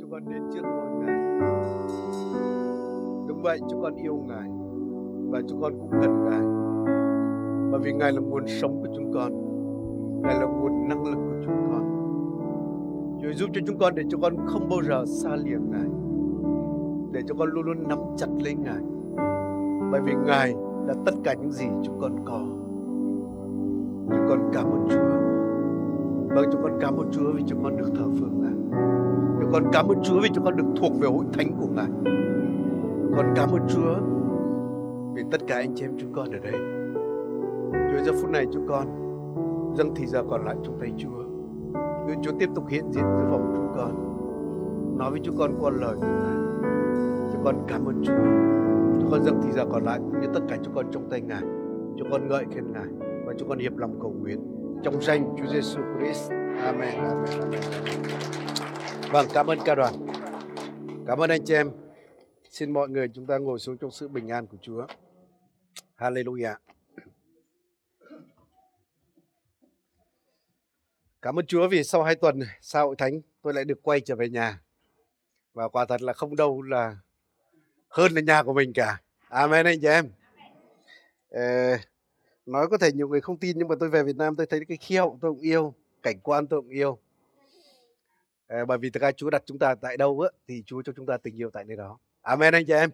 chúng con đến trước ngôi Ngài. Đúng vậy, chúng con yêu Ngài và chúng con cũng cần Ngài. Bởi vì Ngài là nguồn sống của chúng con. Ngài là nguồn năng lực của chúng con. Chúa giúp cho chúng con để chúng con không bao giờ xa lìa Ngài. Để cho con luôn luôn nắm chặt lấy Ngài. Bởi vì Ngài là tất cả những gì chúng con có. Chúng con cảm ơn Chúa. Vâng, chúng con cảm ơn Chúa vì chúng con được thờ phượng Ngài. Chúng con cảm ơn Chúa vì chúng con được thuộc về hội thánh của Ngài. Chúng con cảm ơn Chúa vì tất cả anh chị em chúng con ở đây. Chúa giờ phút này chúng con dâng thì giờ còn lại trong tay Chúa. Nguyện Chúa tiếp tục hiện diện giữa vòng chúng con. Nói với chúng con qua lời của Ngài. Chúng con cảm ơn Chúa. Chúng con dâng thì giờ còn lại cũng như tất cả chúng con trong tay Ngài. Chúng con ngợi khen Ngài và chúng con hiệp lòng cầu nguyện trong danh Chúa Giêsu Christ. Amen. Amen. Amen. Vâng, cảm ơn ca đoàn. Cảm ơn anh chị em. Xin mọi người chúng ta ngồi xuống trong sự bình an của Chúa. Hallelujah. Cảm ơn Chúa vì sau hai tuần sau hội thánh tôi lại được quay trở về nhà. Và quả thật là không đâu là hơn là nhà của mình cả. Amen anh chị em. Ờ, nói có thể nhiều người không tin nhưng mà tôi về Việt Nam tôi thấy cái khí hậu tôi cũng yêu, cảnh quan tôi cũng yêu. à, bởi vì thực ra Chúa đặt chúng ta tại đâu á, thì Chúa cho chúng ta tình yêu tại nơi đó. Amen anh chị em.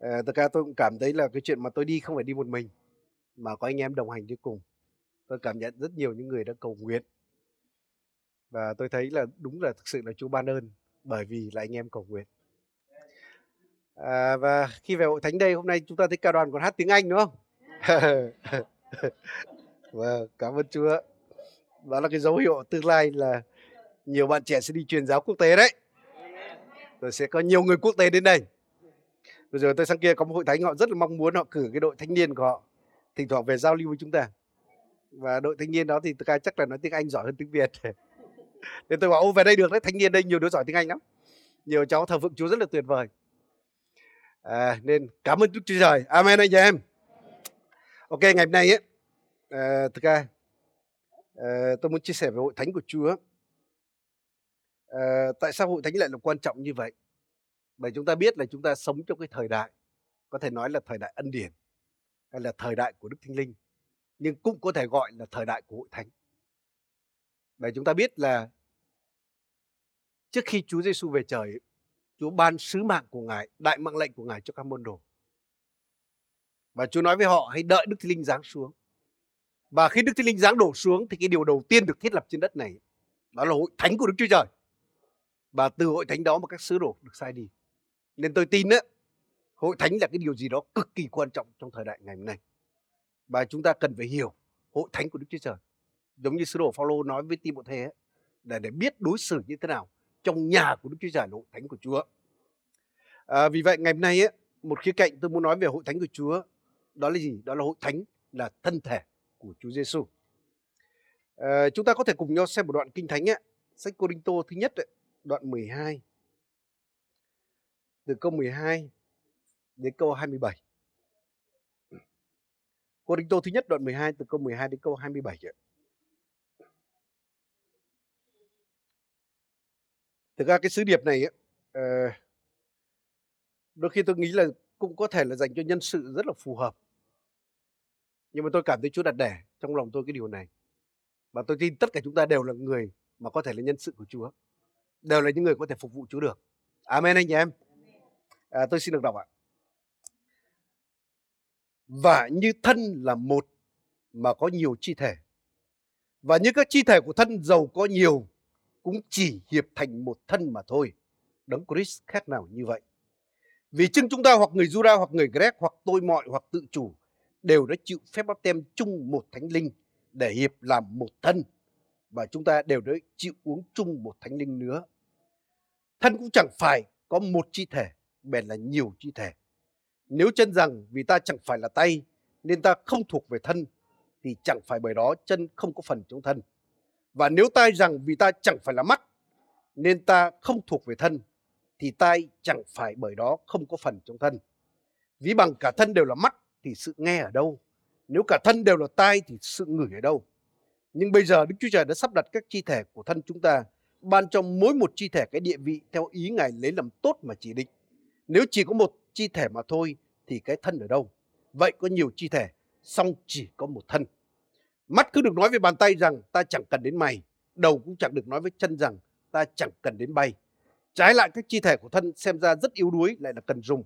à, thực ra tôi cũng cảm thấy là cái chuyện mà tôi đi không phải đi một mình mà có anh em đồng hành đi cùng. Tôi cảm nhận rất nhiều những người đã cầu nguyện và tôi thấy là đúng là thực sự là Chúa ban ơn bởi vì là anh em cầu nguyện. À, và khi về hội thánh đây hôm nay chúng ta thấy ca đoàn còn hát tiếng Anh đúng không? vâng, cảm ơn Chúa. Đó là cái dấu hiệu tương lai là nhiều bạn trẻ sẽ đi truyền giáo quốc tế đấy. Rồi sẽ có nhiều người quốc tế đến đây. Bây giờ tôi sang kia có một hội thánh họ rất là mong muốn họ cử cái đội thanh niên của họ thỉnh thoảng về giao lưu với chúng ta. Và đội thanh niên đó thì tôi chắc là nói tiếng Anh giỏi hơn tiếng Việt. Nên tôi bảo ô về đây được đấy, thanh niên đây nhiều đứa giỏi tiếng Anh lắm. Nhiều cháu thờ phượng Chúa rất là tuyệt vời. À, nên cảm ơn Đức Chúa Trời. Amen anh chị em. Ok, ngày hôm nay ấy, à, thực ra à, tôi muốn chia sẻ về hội thánh của Chúa. À, tại sao hội thánh lại là quan trọng như vậy? Bởi chúng ta biết là chúng ta sống trong cái thời đại, có thể nói là thời đại ân điển, hay là thời đại của Đức Thánh Linh, nhưng cũng có thể gọi là thời đại của hội thánh. Bởi chúng ta biết là trước khi Chúa Giêsu về trời, Chúa ban sứ mạng của Ngài, đại mạng lệnh của Ngài cho các môn đồ. Và Chúa nói với họ hãy đợi Đức Thánh Linh giáng xuống. Và khi Đức Thánh Linh giáng đổ xuống thì cái điều đầu tiên được thiết lập trên đất này đó là hội thánh của Đức Chúa Trời. Và từ hội thánh đó mà các sứ đồ được sai đi. Nên tôi tin á, hội thánh là cái điều gì đó cực kỳ quan trọng trong thời đại ngày hôm nay. Và chúng ta cần phải hiểu hội thánh của Đức Chúa Trời. Giống như sứ đồ Phaolô nói với tín bộ thế để để biết đối xử như thế nào trong nhà của Đức Chúa Trời là hội thánh của Chúa. À, vì vậy ngày hôm nay ấy, một khía cạnh tôi muốn nói về hội thánh của Chúa đó là gì? Đó là hội thánh là thân thể của Chúa Giêsu. À, ờ, chúng ta có thể cùng nhau xem một đoạn kinh thánh ấy, sách Cô Tô thứ nhất ấy, đoạn 12 từ câu 12 đến câu 27. Cô Tô thứ nhất đoạn 12 từ câu 12 đến câu 27 ấy. Thực ra cái sứ điệp này ấy, ờ, đôi khi tôi nghĩ là cũng có thể là dành cho nhân sự rất là phù hợp. Nhưng mà tôi cảm thấy Chúa đặt đẻ trong lòng tôi cái điều này. Và tôi tin tất cả chúng ta đều là người mà có thể là nhân sự của Chúa. Đều là những người có thể phục vụ Chúa được. Amen anh chị em. À, tôi xin được đọc ạ. Và như thân là một mà có nhiều chi thể. Và như các chi thể của thân giàu có nhiều cũng chỉ hiệp thành một thân mà thôi. Đấng Christ khác nào như vậy. Vì chưng chúng ta hoặc người Juda hoặc người Grec hoặc tôi mọi hoặc tự chủ đều đã chịu phép báp tem chung một thánh linh để hiệp làm một thân và chúng ta đều đã chịu uống chung một thánh linh nữa. Thân cũng chẳng phải có một chi thể, bèn là nhiều chi thể. Nếu chân rằng vì ta chẳng phải là tay nên ta không thuộc về thân thì chẳng phải bởi đó chân không có phần trong thân. Và nếu tai rằng vì ta chẳng phải là mắt nên ta không thuộc về thân thì tai chẳng phải bởi đó không có phần trong thân. Ví bằng cả thân đều là mắt thì sự nghe ở đâu? Nếu cả thân đều là tai thì sự ngửi ở đâu? Nhưng bây giờ Đức Chúa Trời đã sắp đặt các chi thể của thân chúng ta ban cho mỗi một chi thể cái địa vị theo ý Ngài lấy làm tốt mà chỉ định. Nếu chỉ có một chi thể mà thôi thì cái thân ở đâu? Vậy có nhiều chi thể, song chỉ có một thân. Mắt cứ được nói với bàn tay rằng ta chẳng cần đến mày, đầu cũng chẳng được nói với chân rằng ta chẳng cần đến bay. Trái lại các chi thể của thân xem ra rất yếu đuối lại là cần dùng.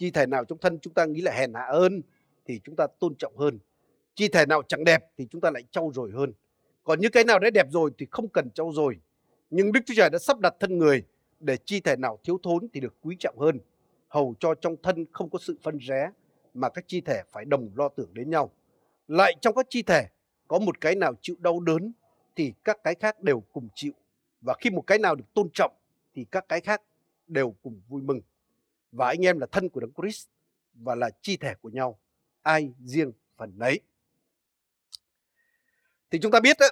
Chi thể nào trong thân chúng ta nghĩ là hèn hạ hơn thì chúng ta tôn trọng hơn. Chi thể nào chẳng đẹp thì chúng ta lại trau dồi hơn. Còn những cái nào đã đẹp rồi thì không cần trau dồi. Nhưng Đức Chúa Trời đã sắp đặt thân người để chi thể nào thiếu thốn thì được quý trọng hơn. Hầu cho trong thân không có sự phân rẽ mà các chi thể phải đồng lo tưởng đến nhau. Lại trong các chi thể có một cái nào chịu đau đớn thì các cái khác đều cùng chịu. Và khi một cái nào được tôn trọng thì các cái khác đều cùng vui mừng. Và anh em là thân của Đấng Christ và là chi thể của nhau. Ai riêng phần nấy. Thì chúng ta biết đó,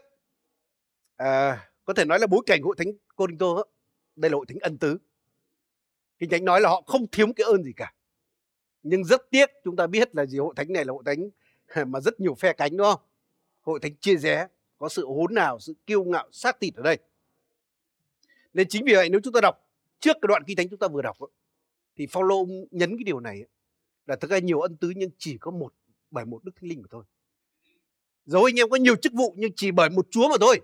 à, có thể nói là bối cảnh hội thánh Corinto đây là hội thánh ân tứ. Kinh Thánh nói là họ không thiếu cái ơn gì cả. Nhưng rất tiếc chúng ta biết là gì hội thánh này là hội thánh mà rất nhiều phe cánh đúng không? Hội thánh chia rẽ, có sự hỗn nào, sự kiêu ngạo, sát thịt ở đây. Nên chính vì vậy nếu chúng ta đọc trước cái đoạn kinh thánh chúng ta vừa đọc thì Phaolô nhấn cái điều này là thực ra nhiều ân tứ nhưng chỉ có một, bởi một đức thánh linh mà thôi. Dẫu anh em có nhiều chức vụ nhưng chỉ bởi một Chúa mà thôi.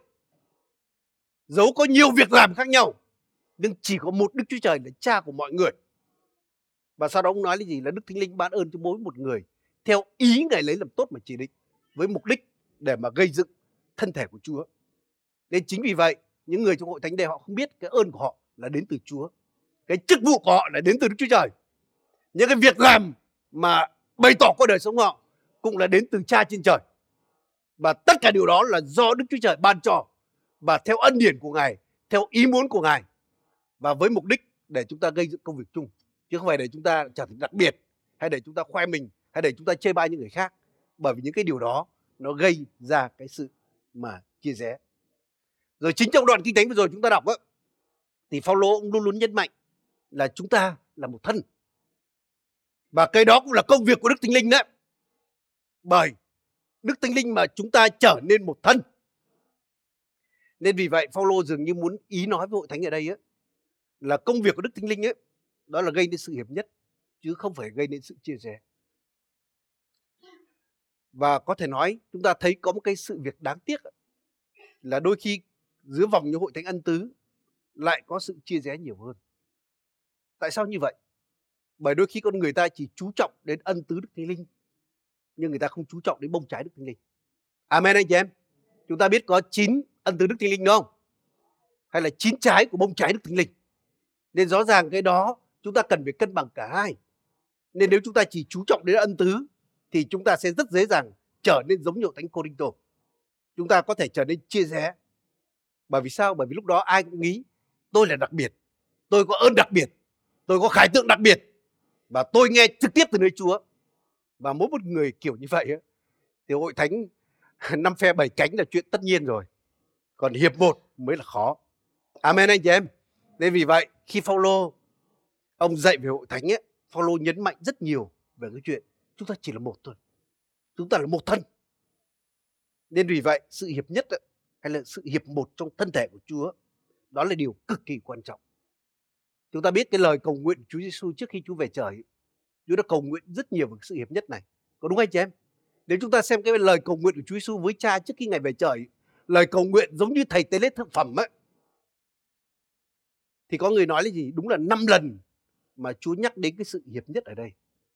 Dẫu có nhiều việc làm khác nhau nhưng chỉ có một Đức Chúa Trời là cha của mọi người. Và sau đó ông nói là gì? Là Đức Thánh Linh ban ơn cho mỗi một người theo ý Ngài lấy làm tốt mà chỉ định, với mục đích để mà gây dựng thân thể của Chúa. Nên chính vì vậy, những người trong hội thánh đây họ không biết cái ơn của họ là đến từ Chúa. Cái chức vụ của họ là đến từ Đức Chúa Trời. Những cái việc làm mà bày tỏ qua đời sống họ cũng là đến từ cha trên trời. Và tất cả điều đó là do Đức Chúa Trời ban cho và theo ân điển của Ngài, theo ý muốn của Ngài và với mục đích để chúng ta gây dựng công việc chung chứ không phải để chúng ta trở thành đặc biệt hay để chúng ta khoe mình hay để chúng ta chê bai những người khác bởi vì những cái điều đó nó gây ra cái sự mà chia rẽ rồi chính trong đoạn kinh thánh vừa rồi chúng ta đọc á thì Phaolô ông luôn luôn nhấn mạnh là chúng ta là một thân và cái đó cũng là công việc của Đức Thánh Linh đấy bởi Đức Thánh Linh mà chúng ta trở nên một thân nên vì vậy Phaolô dường như muốn ý nói với hội thánh ở đây ấy, là công việc của Đức Thánh Linh ấy đó là gây nên sự hiệp nhất chứ không phải gây nên sự chia rẽ. Và có thể nói chúng ta thấy có một cái sự việc đáng tiếc là đôi khi giữa vòng như hội thánh ân tứ lại có sự chia rẽ nhiều hơn. Tại sao như vậy? Bởi đôi khi con người ta chỉ chú trọng đến ân tứ Đức Thánh Linh, nhưng người ta không chú trọng đến bông trái Đức Thánh Linh. Amen anh chị em. Chúng ta biết có 9 ân tứ Đức Thánh Linh đúng không? Hay là 9 trái của bông trái Đức Thánh Linh. Nên rõ ràng cái đó chúng ta cần phải cân bằng cả hai. Nên nếu chúng ta chỉ chú trọng đến ân tứ, thì chúng ta sẽ rất dễ dàng trở nên giống như thánh Cô Linh tổ. Chúng ta có thể trở nên chia rẽ. Bởi vì sao? Bởi vì lúc đó ai cũng nghĩ, tôi là đặc biệt. Tôi có ơn đặc biệt. Tôi có khải tượng đặc biệt. Và tôi nghe trực tiếp từ nơi Chúa. Và mỗi một người kiểu như vậy thì hội thánh năm phe bảy cánh là chuyện tất nhiên rồi. Còn hiệp một mới là khó. Amen anh chị em. Nên vì vậy khi Phaolô ông dạy về hội thánh ấy, Phaolô nhấn mạnh rất nhiều về cái chuyện chúng ta chỉ là một thôi. Chúng ta là một thân. Nên vì vậy sự hiệp nhất ấy, hay là sự hiệp một trong thân thể của Chúa đó là điều cực kỳ quan trọng. Chúng ta biết cái lời cầu nguyện của Chúa Giêsu trước khi Chúa về trời, Chúa đã cầu nguyện rất nhiều về sự hiệp nhất này. Có đúng hay chị em? Nếu chúng ta xem cái lời cầu nguyện của Chúa Giêsu với Cha trước khi ngày về trời, lời cầu nguyện giống như thầy tế lễ thực phẩm ấy, thì có người nói là gì đúng là năm lần mà Chúa nhắc đến cái sự hiệp nhất ở đây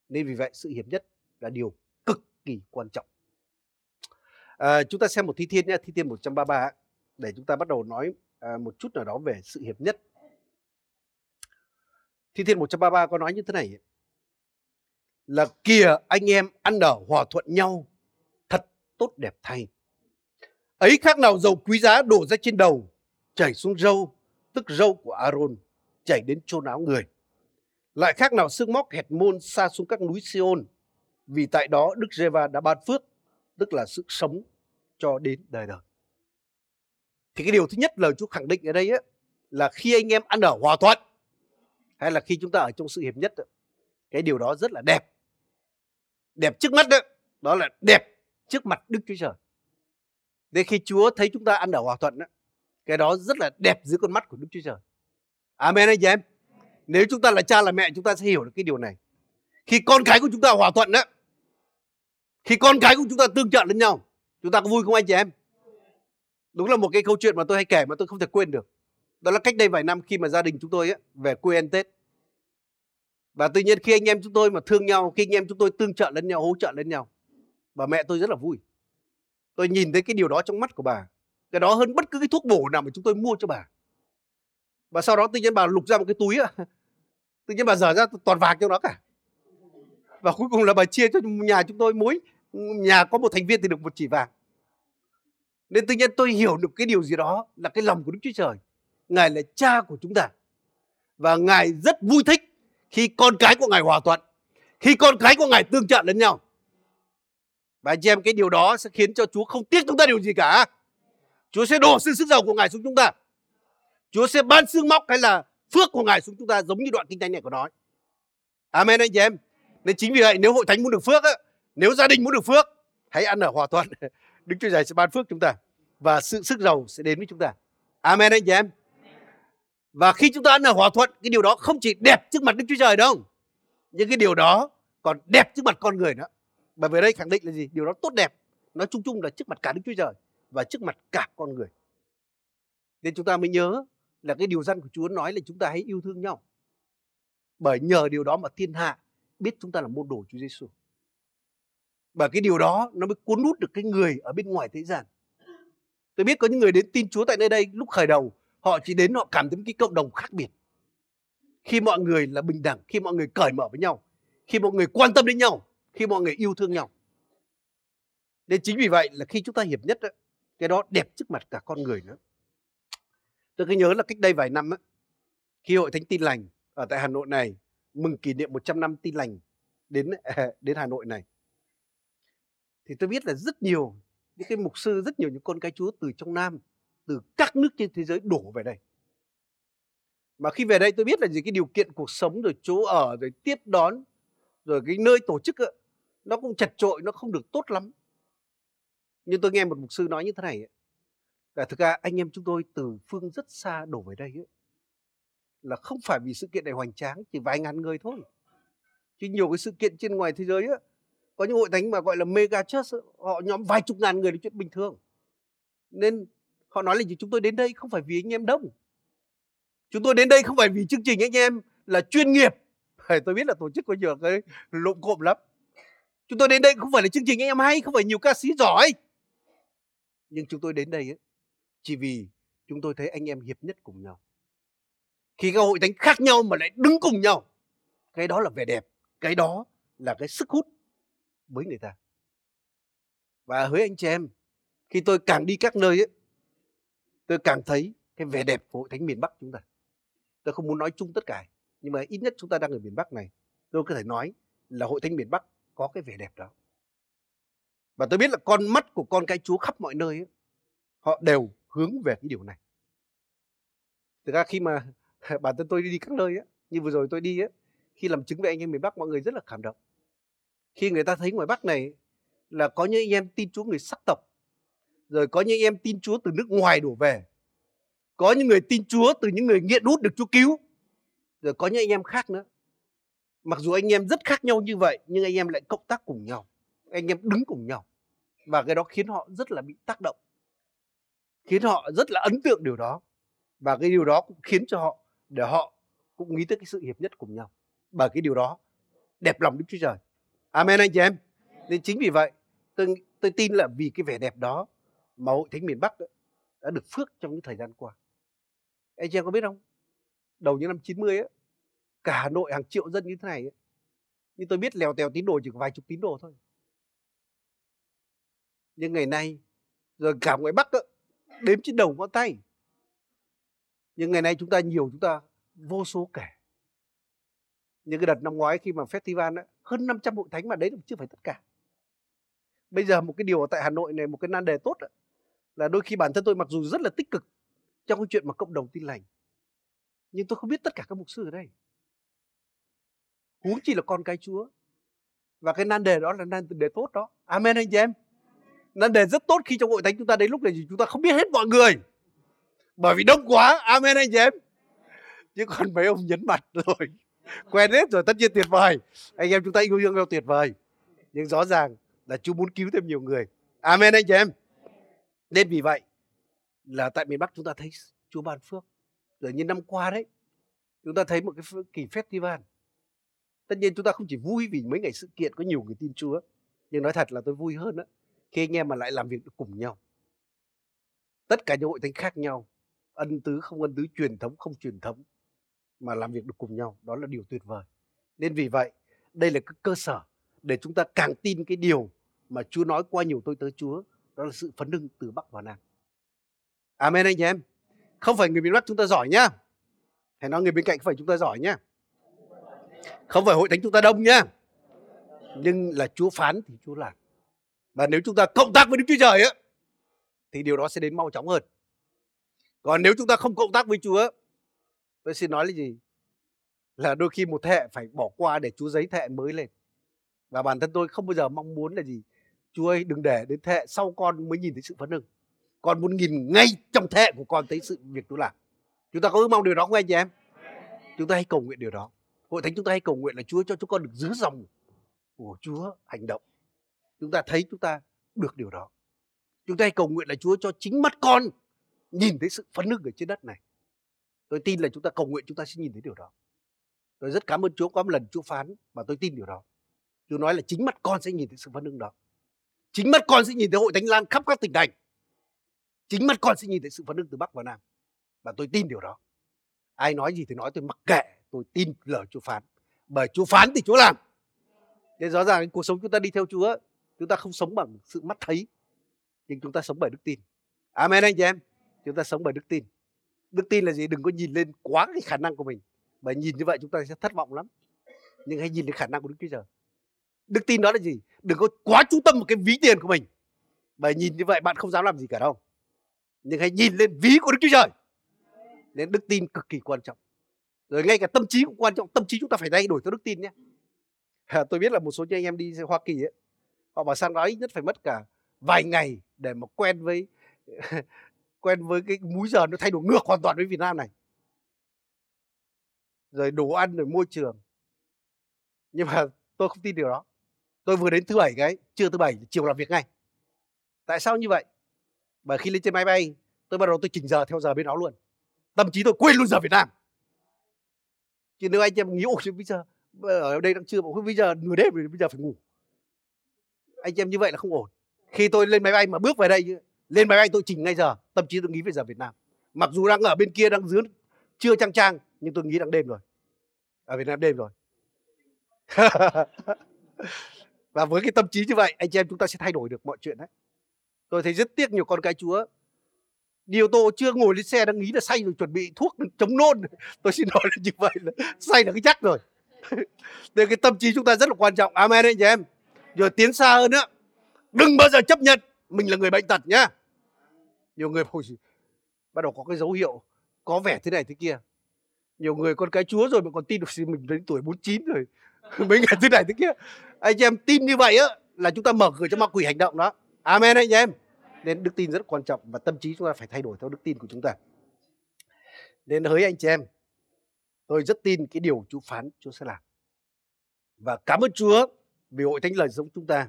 nên vì vậy sự hiệp nhất là điều cực kỳ quan trọng à, chúng ta xem một thi thiên nhé thi thiên 133 để chúng ta bắt đầu nói à, một chút nào đó về sự hiệp nhất thi thiên 133 có nói như thế này là kìa anh em ăn ở hòa thuận nhau thật tốt đẹp thay ấy khác nào dầu quý giá đổ ra trên đầu chảy xuống râu tức râu của Aaron, chảy đến chôn áo người. Lại khác nào sương móc hẹt môn xa xuống các núi Siôn, vì tại đó Đức Giê-va đã ban phước, tức là sự sống cho đến đời đời. Thì cái điều thứ nhất lời Chúa khẳng định ở đây ấy, là khi anh em ăn ở hòa thuận, hay là khi chúng ta ở trong sự hiệp nhất, cái điều đó rất là đẹp. Đẹp trước mắt đó, đó là đẹp trước mặt Đức Chúa Trời. Nên khi Chúa thấy chúng ta ăn ở hòa thuận, đó, cái đó rất là đẹp dưới con mắt của Đức Chúa Trời. Amen anh chị em. Nếu chúng ta là cha là mẹ chúng ta sẽ hiểu được cái điều này. Khi con cái của chúng ta hòa thuận đó, khi con cái của chúng ta tương trợ lẫn nhau, chúng ta có vui không anh chị em? Đúng là một cái câu chuyện mà tôi hay kể mà tôi không thể quên được. Đó là cách đây vài năm khi mà gia đình chúng tôi ấy, về quê ăn Tết. Và tự nhiên khi anh em chúng tôi mà thương nhau, khi anh em chúng tôi tương trợ lẫn nhau, hỗ trợ lẫn nhau. Và mẹ tôi rất là vui. Tôi nhìn thấy cái điều đó trong mắt của bà. Cái đó hơn bất cứ cái thuốc bổ nào mà chúng tôi mua cho bà. Và sau đó tự nhiên bà lục ra một cái túi Tự nhiên bà dở ra toàn vàng trong đó cả. Và cuối cùng là bà chia cho nhà chúng tôi mỗi nhà có một thành viên thì được một chỉ vàng. Nên tự nhiên tôi hiểu được cái điều gì đó là cái lòng của Đức Chúa Trời. Ngài là cha của chúng ta. Và Ngài rất vui thích khi con cái của Ngài hòa thuận. Khi con cái của Ngài tương trợ lẫn nhau. Và anh chị em cái điều đó sẽ khiến cho Chúa không tiếc chúng ta điều gì cả. Chúa sẽ đổ sự sức giàu của Ngài xuống chúng ta. Chúa sẽ ban xương móc hay là phước của Ngài xuống chúng ta giống như đoạn kinh thánh này có nói. Amen anh chị em. Nên chính vì vậy nếu hội thánh muốn được phước á, nếu gia đình muốn được phước, hãy ăn ở hòa thuận. Đức Chúa Trời sẽ ban phước chúng ta và sự sức giàu sẽ đến với chúng ta. Amen anh chị em. Và khi chúng ta ăn ở hòa thuận, cái điều đó không chỉ đẹp trước mặt Đức Chúa Trời đâu. những cái điều đó còn đẹp trước mặt con người nữa. Bởi vì đây khẳng định là gì? Điều đó tốt đẹp. nói chung chung là trước mặt cả Đức Chúa Trời và trước mặt cả con người. Nên chúng ta mới nhớ là cái điều dân của Chúa nói là chúng ta hãy yêu thương nhau. Bởi nhờ điều đó mà thiên hạ biết chúng ta là môn đồ Chúa Giêsu. bởi cái điều đó nó mới cuốn hút được cái người ở bên ngoài thế gian. Tôi biết có những người đến tin Chúa tại nơi đây lúc khởi đầu, họ chỉ đến họ cảm thấy cái cộng đồng khác biệt. Khi mọi người là bình đẳng, khi mọi người cởi mở với nhau, khi mọi người quan tâm đến nhau, khi mọi người yêu thương nhau. Nên chính vì vậy là khi chúng ta hiệp nhất đó, cái đó đẹp trước mặt cả con người nữa. Tôi cứ nhớ là cách đây vài năm á, khi hội thánh tin lành ở tại Hà Nội này mừng kỷ niệm 100 năm tin lành đến à, đến Hà Nội này. Thì tôi biết là rất nhiều những cái mục sư, rất nhiều những con cái Chúa từ trong Nam, từ các nước trên thế giới đổ về đây. Mà khi về đây tôi biết là gì cái điều kiện cuộc sống rồi chỗ ở rồi tiếp đón rồi cái nơi tổ chức ấy, nó cũng chật trội, nó không được tốt lắm. Nhưng tôi nghe một mục sư nói như thế này ấy, là thực ra anh em chúng tôi từ phương rất xa đổ về đây ấy, là không phải vì sự kiện này hoành tráng chỉ vài ngàn người thôi chứ nhiều cái sự kiện trên ngoài thế giới á có những hội thánh mà gọi là mega church họ nhóm vài chục ngàn người là chuyện bình thường nên họ nói là gì? Chúng tôi đến đây không phải vì anh em đông. Chúng tôi đến đây không phải vì chương trình anh em là chuyên nghiệp. Tôi biết là tổ chức có nhiều cái lộn cộm lắm. Chúng tôi đến đây không phải là chương trình anh em hay không phải nhiều ca sĩ giỏi. Nhưng chúng tôi đến đây ấy, chỉ vì chúng tôi thấy anh em hiệp nhất cùng nhau. Khi các hội thánh khác nhau mà lại đứng cùng nhau cái đó là vẻ đẹp cái đó là cái sức hút với người ta. Và hứa anh chị em khi tôi càng đi các nơi ấy, tôi càng thấy cái vẻ đẹp của hội thánh miền Bắc chúng ta. Tôi không muốn nói chung tất cả nhưng mà ít nhất chúng ta đang ở miền Bắc này tôi có thể nói là hội thánh miền Bắc có cái vẻ đẹp đó. Và tôi biết là con mắt của con cái Chúa khắp mọi nơi ấy, họ đều hướng về cái điều này. Thực ra khi mà bản thân tôi đi các nơi ấy, như vừa rồi tôi đi ấy, khi làm chứng với anh em miền Bắc mọi người rất là cảm động. Khi người ta thấy ngoài Bắc này là có những anh em tin Chúa người sắc tộc rồi có những em tin Chúa từ nước ngoài đổ về. Có những người tin Chúa từ những người nghiện hút được Chúa cứu. Rồi có những anh em khác nữa. Mặc dù anh em rất khác nhau như vậy, nhưng anh em lại cộng tác cùng nhau. Anh em đứng cùng nhau. Và cái đó khiến họ rất là bị tác động. Khiến họ rất là ấn tượng điều đó. Và cái điều đó cũng khiến cho họ, để họ cũng nghĩ tới cái sự hiệp nhất cùng nhau. Bởi cái điều đó đẹp lòng Đức Chúa Trời. Amen anh chị em. Nên chính vì vậy, tôi tôi tin là vì cái vẻ đẹp đó mà hội thánh miền Bắc đã được phước trong những thời gian qua. Anh chị em có biết không? Đầu những năm 90 á, cả Hà Nội hàng triệu dân như thế này ấy, nhưng tôi biết lèo tèo tín đồ chỉ có vài chục tín đồ thôi. Nhưng ngày nay rồi cả ngoài Bắc á, đếm trên đầu ngón tay nhưng ngày nay chúng ta nhiều chúng ta vô số kể những cái đợt năm ngoái khi mà festival ấy, hơn 500 hội thánh mà đấy cũng chưa phải tất cả bây giờ một cái điều ở tại Hà Nội này một cái nan đề tốt ấy, là đôi khi bản thân tôi mặc dù rất là tích cực trong cái chuyện mà cộng đồng tin lành, nhưng tôi không biết tất cả các mục sư ở đây. Huống chi là con cái Chúa. Và cái nan đề đó là nan đề tốt đó. Amen anh chị em. Nan đề rất tốt khi trong hội thánh chúng ta đến lúc này chúng ta không biết hết mọi người. Bởi vì đông quá. Amen anh chị em. Chứ còn mấy ông nhấn mặt rồi. Quen hết rồi, tất nhiên tuyệt vời. Anh em chúng ta yêu thương nhau tuyệt vời. Nhưng rõ ràng là Chúa muốn cứu thêm nhiều người. Amen anh chị em nên vì vậy là tại miền Bắc chúng ta thấy Chúa ban phước. Rồi như năm qua đấy, chúng ta thấy một cái kỳ festival. Tất nhiên chúng ta không chỉ vui vì mấy ngày sự kiện, có nhiều người tin Chúa. Nhưng nói thật là tôi vui hơn đó khi anh em mà lại làm việc được cùng nhau. Tất cả những hội thánh khác nhau, ân tứ không ân tứ, truyền thống không truyền thống, mà làm việc được cùng nhau, đó là điều tuyệt vời. Nên vì vậy, đây là cái cơ sở để chúng ta càng tin cái điều mà Chúa nói qua nhiều tôi tới Chúa đó là sự phấn hưng từ Bắc vào Nam. Amen anh chị em. Không phải người miền Bắc chúng ta giỏi nhá. Hãy nói người bên cạnh không phải chúng ta giỏi nhá. Không phải hội thánh chúng ta đông nhá. Nhưng là Chúa phán thì Chúa làm. Và nếu chúng ta cộng tác với Đức Chúa Trời á, thì điều đó sẽ đến mau chóng hơn. Còn nếu chúng ta không cộng tác với Chúa, tôi xin nói là gì? Là đôi khi một thế hệ phải bỏ qua để Chúa giấy thế hệ mới lên. Và bản thân tôi không bao giờ mong muốn là gì? Chúa ơi, đừng để đến thế hệ sau con mới nhìn thấy sự phấn hưng con muốn nhìn ngay trong thế hệ của con thấy sự việc Chúa làm. Chúng ta có ước mong điều đó không anh chị em? Chúng ta hãy cầu nguyện điều đó. Hội thánh chúng ta hãy cầu nguyện là Chúa cho chúng con được giữ dòng của Chúa hành động. Chúng ta thấy chúng ta được điều đó. Chúng ta hãy cầu nguyện là Chúa cho chính mắt con nhìn thấy sự phấn hưng ở trên đất này. Tôi tin là chúng ta cầu nguyện chúng ta sẽ nhìn thấy điều đó. Tôi rất cảm ơn Chúa có một lần Chúa phán và tôi tin điều đó. Chúa nói là chính mắt con sẽ nhìn thấy sự phấn hưng đó chính mắt con sẽ nhìn thấy hội thánh lan khắp các tỉnh thành. Chính mắt con sẽ nhìn thấy sự phấn hưng từ bắc vào nam. Và tôi tin điều đó. Ai nói gì thì nói tôi, mặc kệ, tôi tin lời Chúa phán. Bởi Chúa phán thì Chúa làm. Nên rõ ràng cuộc sống chúng ta đi theo Chúa, chúng ta không sống bằng sự mắt thấy. Nhưng chúng ta sống bởi đức tin. Amen anh chị em. Chúng ta sống bởi đức tin. Đức tin là gì? Đừng có nhìn lên quá cái khả năng của mình. Bởi nhìn như vậy chúng ta sẽ thất vọng lắm. Nhưng hãy nhìn đến khả năng của đức chúa trời đức tin đó là gì? Đừng có quá chú tâm vào cái ví tiền của mình. Bởi nhìn như vậy bạn không dám làm gì cả đâu. Nhưng hãy nhìn lên ví của đức chúa trời. Nên đức tin cực kỳ quan trọng. Rồi ngay cả tâm trí cũng quan trọng. Tâm trí chúng ta phải thay đổi theo đức tin nhé. Tôi biết là một số anh em đi hoa kỳ ấy, họ bảo sang đó ít nhất phải mất cả vài ngày để mà quen với quen với cái múi giờ nó thay đổi ngược hoàn toàn với Việt Nam này. Rồi đồ ăn rồi môi trường. Nhưng mà tôi không tin điều đó tôi vừa đến thứ bảy cái, trưa thứ bảy, chiều làm việc ngay. Tại sao như vậy? Bởi khi lên trên máy bay, tôi bắt đầu tôi chỉnh giờ theo giờ bên đó luôn. Tâm trí tôi quên luôn giờ Việt Nam. Chứ nếu anh em nghĩ, ôi, bây giờ ở đây đang chưa bây giờ nửa đêm rồi, bây giờ phải ngủ. Anh em như vậy là không ổn. Khi tôi lên máy bay mà bước về đây, lên máy bay tôi chỉnh ngay giờ, tâm trí tôi nghĩ về giờ Việt Nam. Mặc dù đang ở bên kia, đang dưới, chưa trang trang nhưng tôi nghĩ đang đêm rồi. Ở Việt Nam đêm rồi. và với cái tâm trí như vậy, anh chị em chúng ta sẽ thay đổi được mọi chuyện đấy. Tôi thấy rất tiếc nhiều con cái chúa. Đi ô tô chưa ngồi lên xe đang nghĩ là say rồi, chuẩn bị thuốc chống nôn. Tôi xin nói là như vậy là say là cái chắc rồi. Nên cái tâm trí chúng ta rất là quan trọng. Amen anh chị em. Rồi tiến xa hơn nữa. Đừng bao giờ chấp nhận mình là người bệnh tật nhá. Nhiều người bắt đầu có cái dấu hiệu có vẻ thế này thế kia. Nhiều người con cái chúa rồi mà còn tin được mình đến tuổi 49 rồi. mấy ngày thứ này thứ kia. Anh chị em tin như vậy á, là chúng ta mở cửa cho ma quỷ hành động đó. Amen anh chị em. Nên đức tin rất quan trọng và tâm trí chúng ta phải thay đổi theo đức tin của chúng ta. Nên hỡi anh chị em, tôi rất tin cái điều Chúa phán, Chúa sẽ làm. Và cảm ơn Chúa vì hội thánh lời giống chúng ta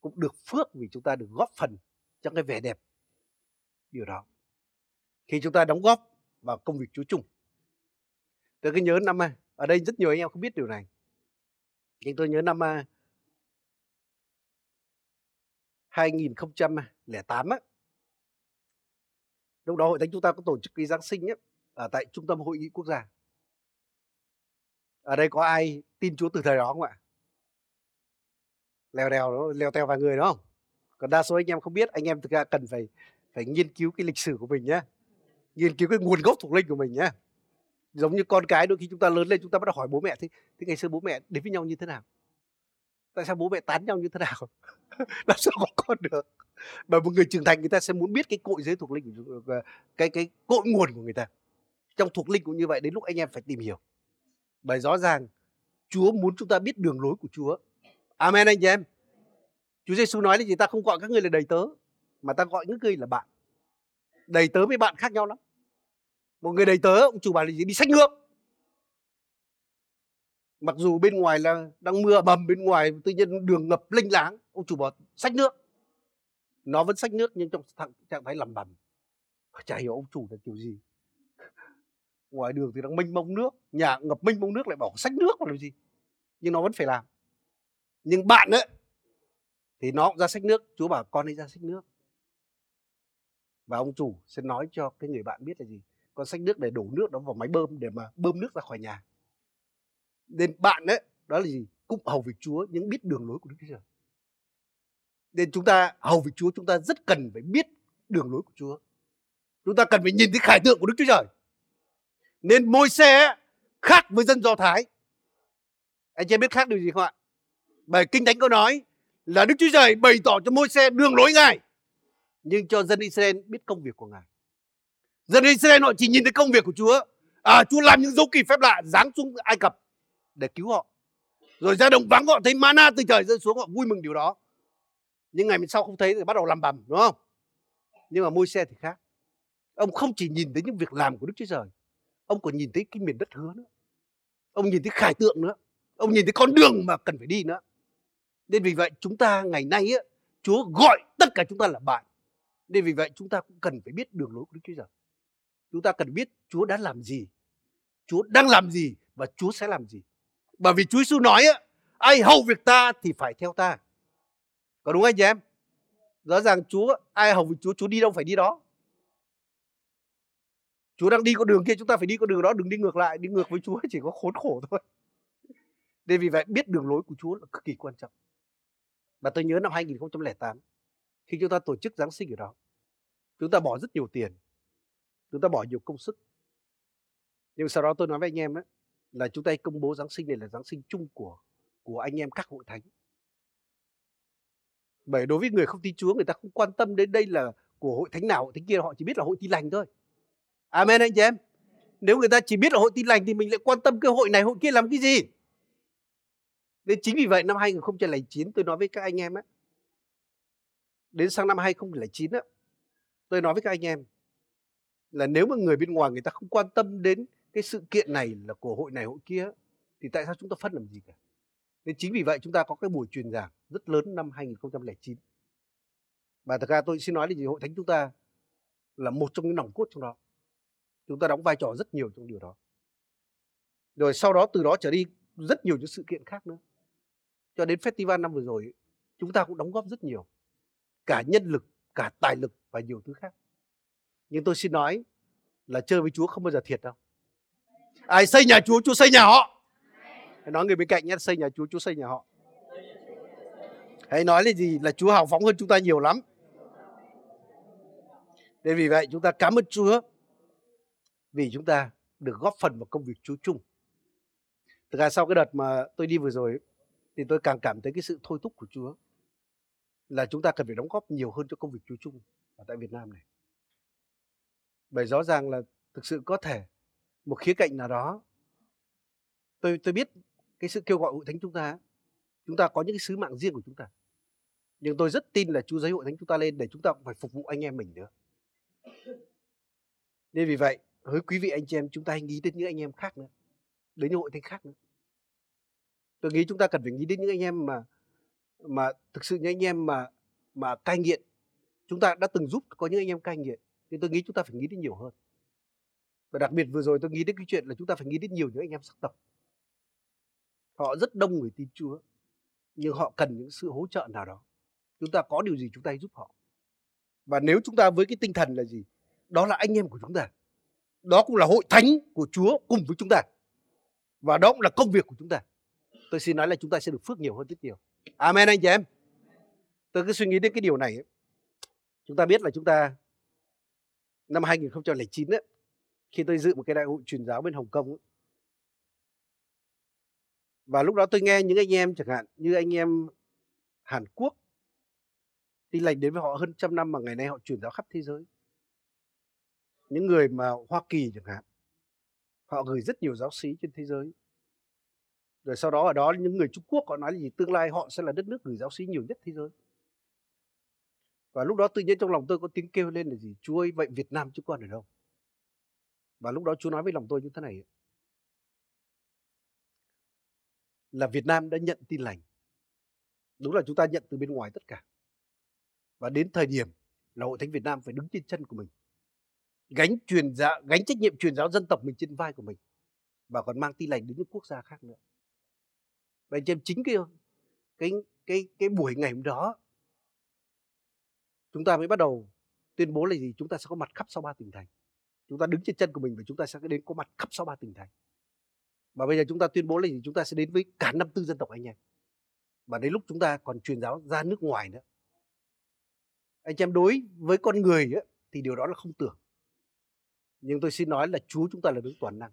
cũng được phước vì chúng ta được góp phần trong cái vẻ đẹp điều đó. Khi chúng ta đóng góp vào công việc Chúa chung. Tôi cứ nhớ năm ở đây rất nhiều anh em không biết điều này nhưng tôi nhớ năm 2008 á. Lúc đó hội thánh chúng ta có tổ chức cái Giáng sinh ấy, ở tại trung tâm hội nghị quốc gia. Ở đây có ai tin Chúa từ thời đó không ạ? Leo đèo leo teo vài người đó không? Còn đa số anh em không biết anh em thực ra cần phải phải nghiên cứu cái lịch sử của mình nhé nghiên cứu cái nguồn gốc thuộc linh của mình nhé giống như con cái đôi khi chúng ta lớn lên chúng ta bắt đầu hỏi bố mẹ thế, thế ngày xưa bố mẹ đến với nhau như thế nào? Tại sao bố mẹ tán nhau như thế nào? Làm sao có con được? Mà một người trưởng thành người ta sẽ muốn biết cái cội giới thuộc linh cái cái cội nguồn của người ta. Trong thuộc linh cũng như vậy đến lúc anh em phải tìm hiểu. Bởi rõ ràng Chúa muốn chúng ta biết đường lối của Chúa. Amen anh chị em. Chúa Giêsu nói là gì? Ta không gọi các người là đầy tớ mà ta gọi những người là bạn. Đầy tớ với bạn khác nhau lắm một người đầy tớ, ông chủ bảo là gì? Đi sách nước. Mặc dù bên ngoài là đang mưa bầm, bên ngoài tự nhiên đường ngập linh láng, ông chủ bảo sách nước. Nó vẫn sách nước nhưng trong trạng thái lầm bầm. Chả hiểu ông chủ là kiểu gì. Ngoài đường thì đang mênh mông nước, nhà ngập mênh mông nước lại bảo sách nước là gì? Nhưng nó vẫn phải làm. Nhưng bạn ấy, thì nó cũng ra sách nước chúa bảo con ấy ra sách nước. Và ông chủ sẽ nói cho cái người bạn biết là gì? Con sách nước để đổ nước đó vào máy bơm để mà bơm nước ra khỏi nhà. Nên bạn ấy, đó là gì? Cũng hầu việc chúa, nhưng biết đường lối của đức chúa trời. Nên chúng ta, hầu việc chúa, chúng ta rất cần phải biết đường lối của chúa. Chúng ta cần phải nhìn thấy khải tượng của đức chúa trời. Nên môi xe khác với dân do thái. Anh chị biết khác điều gì không ạ? Bài kinh thánh có nói là đức chúa trời bày tỏ cho môi xe đường lối ngài, nhưng cho dân Israel biết công việc của Ngài. Dân Israel họ chỉ nhìn thấy công việc của Chúa. À, Chúa làm những dấu kỳ phép lạ giáng xuống Ai Cập để cứu họ. Rồi ra đồng vắng họ thấy mana từ trời rơi xuống họ vui mừng điều đó. Nhưng ngày sau không thấy thì bắt đầu làm bầm đúng không? Nhưng mà môi xe thì khác. Ông không chỉ nhìn thấy những việc làm của Đức Chúa Trời. Ông còn nhìn thấy cái miền đất hứa nữa. Ông nhìn thấy khải tượng nữa. Ông nhìn thấy con đường mà cần phải đi nữa. Nên vì vậy chúng ta ngày nay á, Chúa gọi tất cả chúng ta là bạn. Nên vì vậy chúng ta cũng cần phải biết đường lối của Đức Chúa Trời. Chúng ta cần biết Chúa đã làm gì, Chúa đang làm gì và Chúa sẽ làm gì. Bởi vì Chúa Giêsu nói á, ai hầu việc ta thì phải theo ta. Có đúng anh chị em? Rõ ràng Chúa, ai hầu việc Chúa, Chúa đi đâu phải đi đó. Chúa đang đi con đường kia chúng ta phải đi con đường đó đừng đi ngược lại đi ngược với Chúa chỉ có khốn khổ thôi nên vì vậy biết đường lối của Chúa là cực kỳ quan trọng và tôi nhớ năm 2008 khi chúng ta tổ chức Giáng sinh ở đó chúng ta bỏ rất nhiều tiền chúng ta bỏ nhiều công sức. Nhưng sau đó tôi nói với anh em ấy, là chúng ta công bố Giáng sinh này là Giáng sinh chung của của anh em các hội thánh. Bởi đối với người không tin Chúa người ta không quan tâm đến đây là của hội thánh nào hội thánh kia họ chỉ biết là hội tin lành thôi. Amen anh chị em. Nếu người ta chỉ biết là hội tin lành thì mình lại quan tâm cái hội này hội kia làm cái gì? Nên chính vì vậy năm 2009 tôi nói với các anh em ấy đến sang năm 2009 á, tôi nói với các anh em là nếu mà người bên ngoài người ta không quan tâm đến cái sự kiện này là của hội này hội kia thì tại sao chúng ta phân làm gì cả? Nên chính vì vậy chúng ta có cái buổi truyền giảng rất lớn năm 2009 và thật ra tôi xin nói là gì, hội thánh chúng ta là một trong những nòng cốt trong đó. Chúng ta đóng vai trò rất nhiều trong điều đó. Rồi sau đó từ đó trở đi rất nhiều những sự kiện khác nữa. Cho đến festival năm vừa rồi chúng ta cũng đóng góp rất nhiều. Cả nhân lực, cả tài lực và nhiều thứ khác nhưng tôi xin nói là chơi với Chúa không bao giờ thiệt đâu. Ai xây nhà Chúa Chúa xây nhà họ. Hãy nói người bên cạnh nhé, xây nhà Chúa Chúa xây nhà họ. Hãy nói là gì? Là Chúa hào phóng hơn chúng ta nhiều lắm. Nên vì vậy chúng ta cảm ơn Chúa vì chúng ta được góp phần vào công việc Chúa chung. Thực ra sau cái đợt mà tôi đi vừa rồi thì tôi càng cảm thấy cái sự thôi thúc của Chúa là chúng ta cần phải đóng góp nhiều hơn cho công việc Chúa chung ở tại Việt Nam này. Bởi rõ ràng là thực sự có thể một khía cạnh nào đó tôi tôi biết cái sự kêu gọi hội thánh chúng ta chúng ta có những cái sứ mạng riêng của chúng ta. Nhưng tôi rất tin là Chúa giấy hội thánh chúng ta lên để chúng ta cũng phải phục vụ anh em mình nữa. Nên vì vậy với quý vị anh chị em, chúng ta hãy nghĩ đến những anh em khác nữa, đến những hội thánh khác nữa. Tôi nghĩ chúng ta cần phải nghĩ đến những anh em mà mà thực sự những anh em mà mà cai nghiện. Chúng ta đã từng giúp có những anh em cai nghiện nhưng tôi nghĩ chúng ta phải nghĩ đến nhiều hơn. Và đặc biệt vừa rồi tôi nghĩ đến cái chuyện là chúng ta phải nghĩ đến nhiều những anh em sắc tộc. Họ rất đông người tin Chúa, nhưng họ cần những sự hỗ trợ nào đó. Chúng ta có điều gì chúng ta hãy giúp họ. Và nếu chúng ta với cái tinh thần là gì? Đó là anh em của chúng ta. Đó cũng là hội thánh của Chúa cùng với chúng ta. Và đó cũng là công việc của chúng ta. Tôi xin nói là chúng ta sẽ được phước nhiều hơn rất nhiều. Amen anh chị em. Tôi cứ suy nghĩ đến cái điều này chúng ta biết là chúng ta năm 2009 ấy, khi tôi dự một cái đại hội truyền giáo bên Hồng Kông ấy, và lúc đó tôi nghe những anh em chẳng hạn như anh em Hàn Quốc tin lành đến với họ hơn trăm năm mà ngày nay họ truyền giáo khắp thế giới. Những người mà Hoa Kỳ chẳng hạn họ gửi rất nhiều giáo sĩ trên thế giới. Rồi sau đó ở đó những người Trung Quốc họ nói là gì? Tương lai họ sẽ là đất nước gửi giáo sĩ nhiều nhất thế giới và lúc đó tự nhiên trong lòng tôi có tiếng kêu lên là gì? Chúa ơi, vậy Việt Nam chúng con ở đâu? Và lúc đó Chúa nói với lòng tôi như thế này là Việt Nam đã nhận tin lành. Đúng là chúng ta nhận từ bên ngoài tất cả. Và đến thời điểm là hội thánh Việt Nam phải đứng trên chân của mình. Gánh truyền giáo, gánh trách nhiệm truyền giáo dân tộc mình trên vai của mình. Và còn mang tin lành đến những quốc gia khác nữa. Vậy trên chính cái cái cái cái buổi ngày hôm đó chúng ta mới bắt đầu tuyên bố là gì? Chúng ta sẽ có mặt khắp sau ba tỉnh thành. Chúng ta đứng trên chân của mình và chúng ta sẽ đến có mặt khắp sau ba tỉnh thành. Và bây giờ chúng ta tuyên bố là gì? Chúng ta sẽ đến với cả năm tư dân tộc anh em. Và đến lúc chúng ta còn truyền giáo ra nước ngoài nữa. Anh em đối với con người ấy, thì điều đó là không tưởng. Nhưng tôi xin nói là Chúa chúng ta là đấng toàn năng.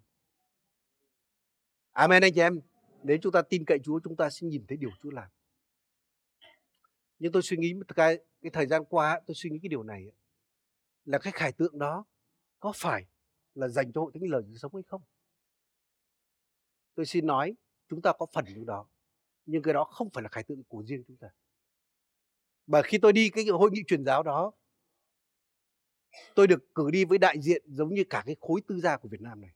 Amen anh chị em. Nếu chúng ta tin cậy Chúa chúng ta sẽ nhìn thấy điều Chúa làm nhưng tôi suy nghĩ cái cái thời gian qua tôi suy nghĩ cái điều này là cái khải tượng đó có phải là dành cho hội thánh lời sống hay không? Tôi xin nói, chúng ta có phần điều đó, nhưng cái đó không phải là khải tượng của riêng chúng ta. Và khi tôi đi cái hội nghị truyền giáo đó, tôi được cử đi với đại diện giống như cả cái khối tư gia của Việt Nam này.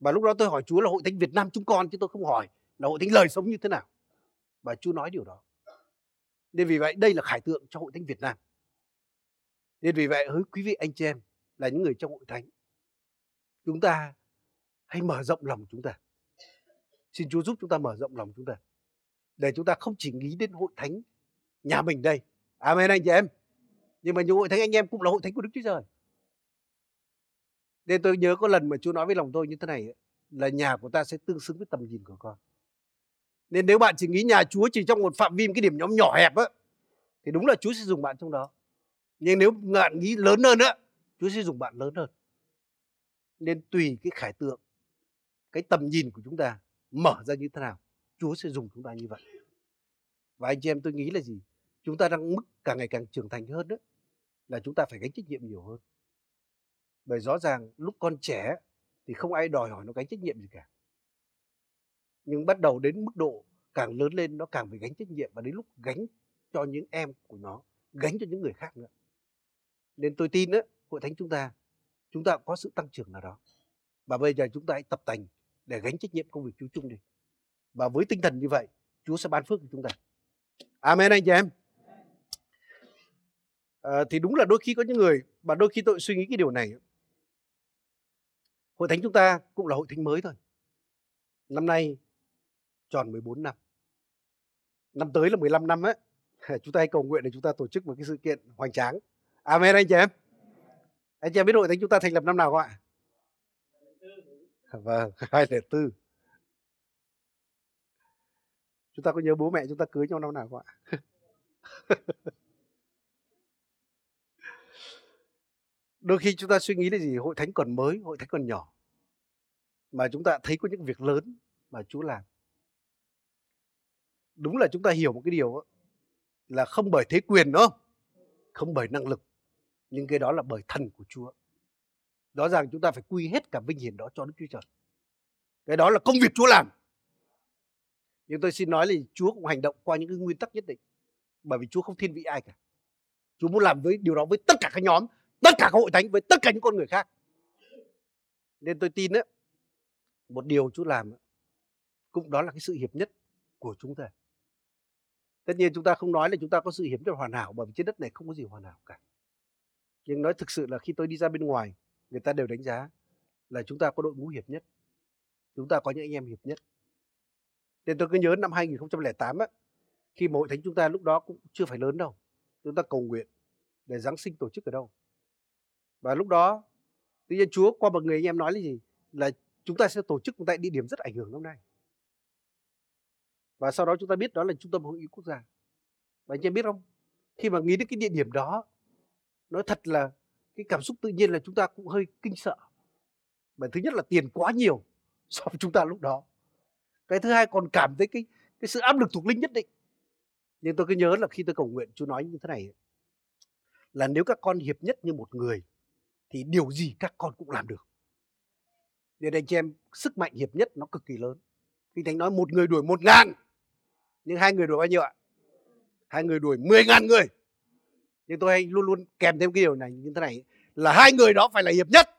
Và lúc đó tôi hỏi Chúa là hội thánh Việt Nam chúng con? Chứ tôi không hỏi là hội thánh lời sống như thế nào? Và Chúa nói điều đó nên vì vậy, đây là khải tượng cho hội thánh Việt Nam. Nên vì vậy, hỡi quý vị anh chị em là những người trong hội thánh, chúng ta hãy mở rộng lòng chúng ta. Xin Chúa giúp chúng ta mở rộng lòng chúng ta, để chúng ta không chỉ nghĩ đến hội thánh nhà mình đây. Amen anh chị em. Nhưng mà những hội thánh anh em cũng là hội thánh của Đức Chúa Trời. Nên tôi nhớ có lần mà Chúa nói với lòng tôi như thế này là nhà của ta sẽ tương xứng với tầm nhìn của con nên nếu bạn chỉ nghĩ nhà Chúa chỉ trong một phạm vi cái điểm nhóm nhỏ hẹp á, thì đúng là Chúa sẽ dùng bạn trong đó. Nhưng nếu bạn nghĩ lớn hơn á, Chúa sẽ dùng bạn lớn hơn. Nên tùy cái khải tượng, cái tầm nhìn của chúng ta mở ra như thế nào, Chúa sẽ dùng chúng ta như vậy. Và anh chị em tôi nghĩ là gì? Chúng ta đang mức càng ngày càng trưởng thành hơn đó là chúng ta phải gánh trách nhiệm nhiều hơn. Bởi rõ ràng lúc con trẻ thì không ai đòi hỏi nó gánh trách nhiệm gì cả nhưng bắt đầu đến mức độ càng lớn lên nó càng phải gánh trách nhiệm và đến lúc gánh cho những em của nó gánh cho những người khác nữa. Nên tôi tin đó hội thánh chúng ta chúng ta có sự tăng trưởng nào đó. Và bây giờ chúng ta hãy tập tành để gánh trách nhiệm công việc Chúa chung đi. Và với tinh thần như vậy Chúa sẽ ban phước cho chúng ta. Amen anh chị em. À, thì đúng là đôi khi có những người và đôi khi tôi suy nghĩ cái điều này hội thánh chúng ta cũng là hội thánh mới thôi. Năm nay tròn 14 năm. Năm tới là 15 năm ấy chúng ta hãy cầu nguyện để chúng ta tổ chức một cái sự kiện hoành tráng. Amen anh chị em. Anh chị em biết hội thánh chúng ta thành lập năm nào không ạ? Vâng hai lẻ tư. Chúng ta có nhớ bố mẹ chúng ta cưới nhau năm nào không ạ? Đôi khi chúng ta suy nghĩ là gì? Hội thánh còn mới hội thánh còn nhỏ. Mà chúng ta thấy có những việc lớn mà Chúa làm đúng là chúng ta hiểu một cái điều đó, là không bởi thế quyền đúng không bởi năng lực nhưng cái đó là bởi thần của Chúa. Rõ ràng chúng ta phải quy hết cả vinh hiển đó cho Đức Chúa Trời. Cái đó là công việc Chúa làm. Nhưng tôi xin nói là Chúa cũng hành động qua những cái nguyên tắc nhất định bởi vì Chúa không thiên vị ai cả. Chúa muốn làm với điều đó với tất cả các nhóm tất cả các hội thánh với tất cả những con người khác. Nên tôi tin đấy một điều Chúa làm cũng đó là cái sự hiệp nhất của chúng ta tất nhiên chúng ta không nói là chúng ta có sự hiệp nhất hoàn hảo, bởi vì trên đất này không có gì hoàn hảo cả. Nhưng nói thực sự là khi tôi đi ra bên ngoài, người ta đều đánh giá là chúng ta có đội ngũ hiệp nhất, chúng ta có những anh em hiệp nhất. Nên tôi cứ nhớ năm 2008 á, khi mà hội thánh chúng ta lúc đó cũng chưa phải lớn đâu, chúng ta cầu nguyện để Giáng sinh tổ chức ở đâu. Và lúc đó, tự nhiên Chúa qua một người anh em nói là gì? Là chúng ta sẽ tổ chức tại địa điểm rất ảnh hưởng năm nay và sau đó chúng ta biết đó là trung tâm hội nghị quốc gia. Và anh em biết không? Khi mà nghĩ đến cái địa điểm đó, nói thật là cái cảm xúc tự nhiên là chúng ta cũng hơi kinh sợ. Bởi thứ nhất là tiền quá nhiều so với chúng ta lúc đó. Cái thứ hai còn cảm thấy cái cái sự áp lực thuộc linh nhất định. Nhưng tôi cứ nhớ là khi tôi cầu nguyện chú nói như thế này. Là nếu các con hiệp nhất như một người, thì điều gì các con cũng làm được. Nên anh chị em, sức mạnh hiệp nhất nó cực kỳ lớn. Kinh thánh nói, một người đuổi một ngàn nhưng hai người đuổi bao nhiêu ạ? Hai người đuổi mười ngàn người. Nhưng tôi hay luôn luôn kèm thêm cái điều này như thế này là hai người đó phải là hiệp nhất.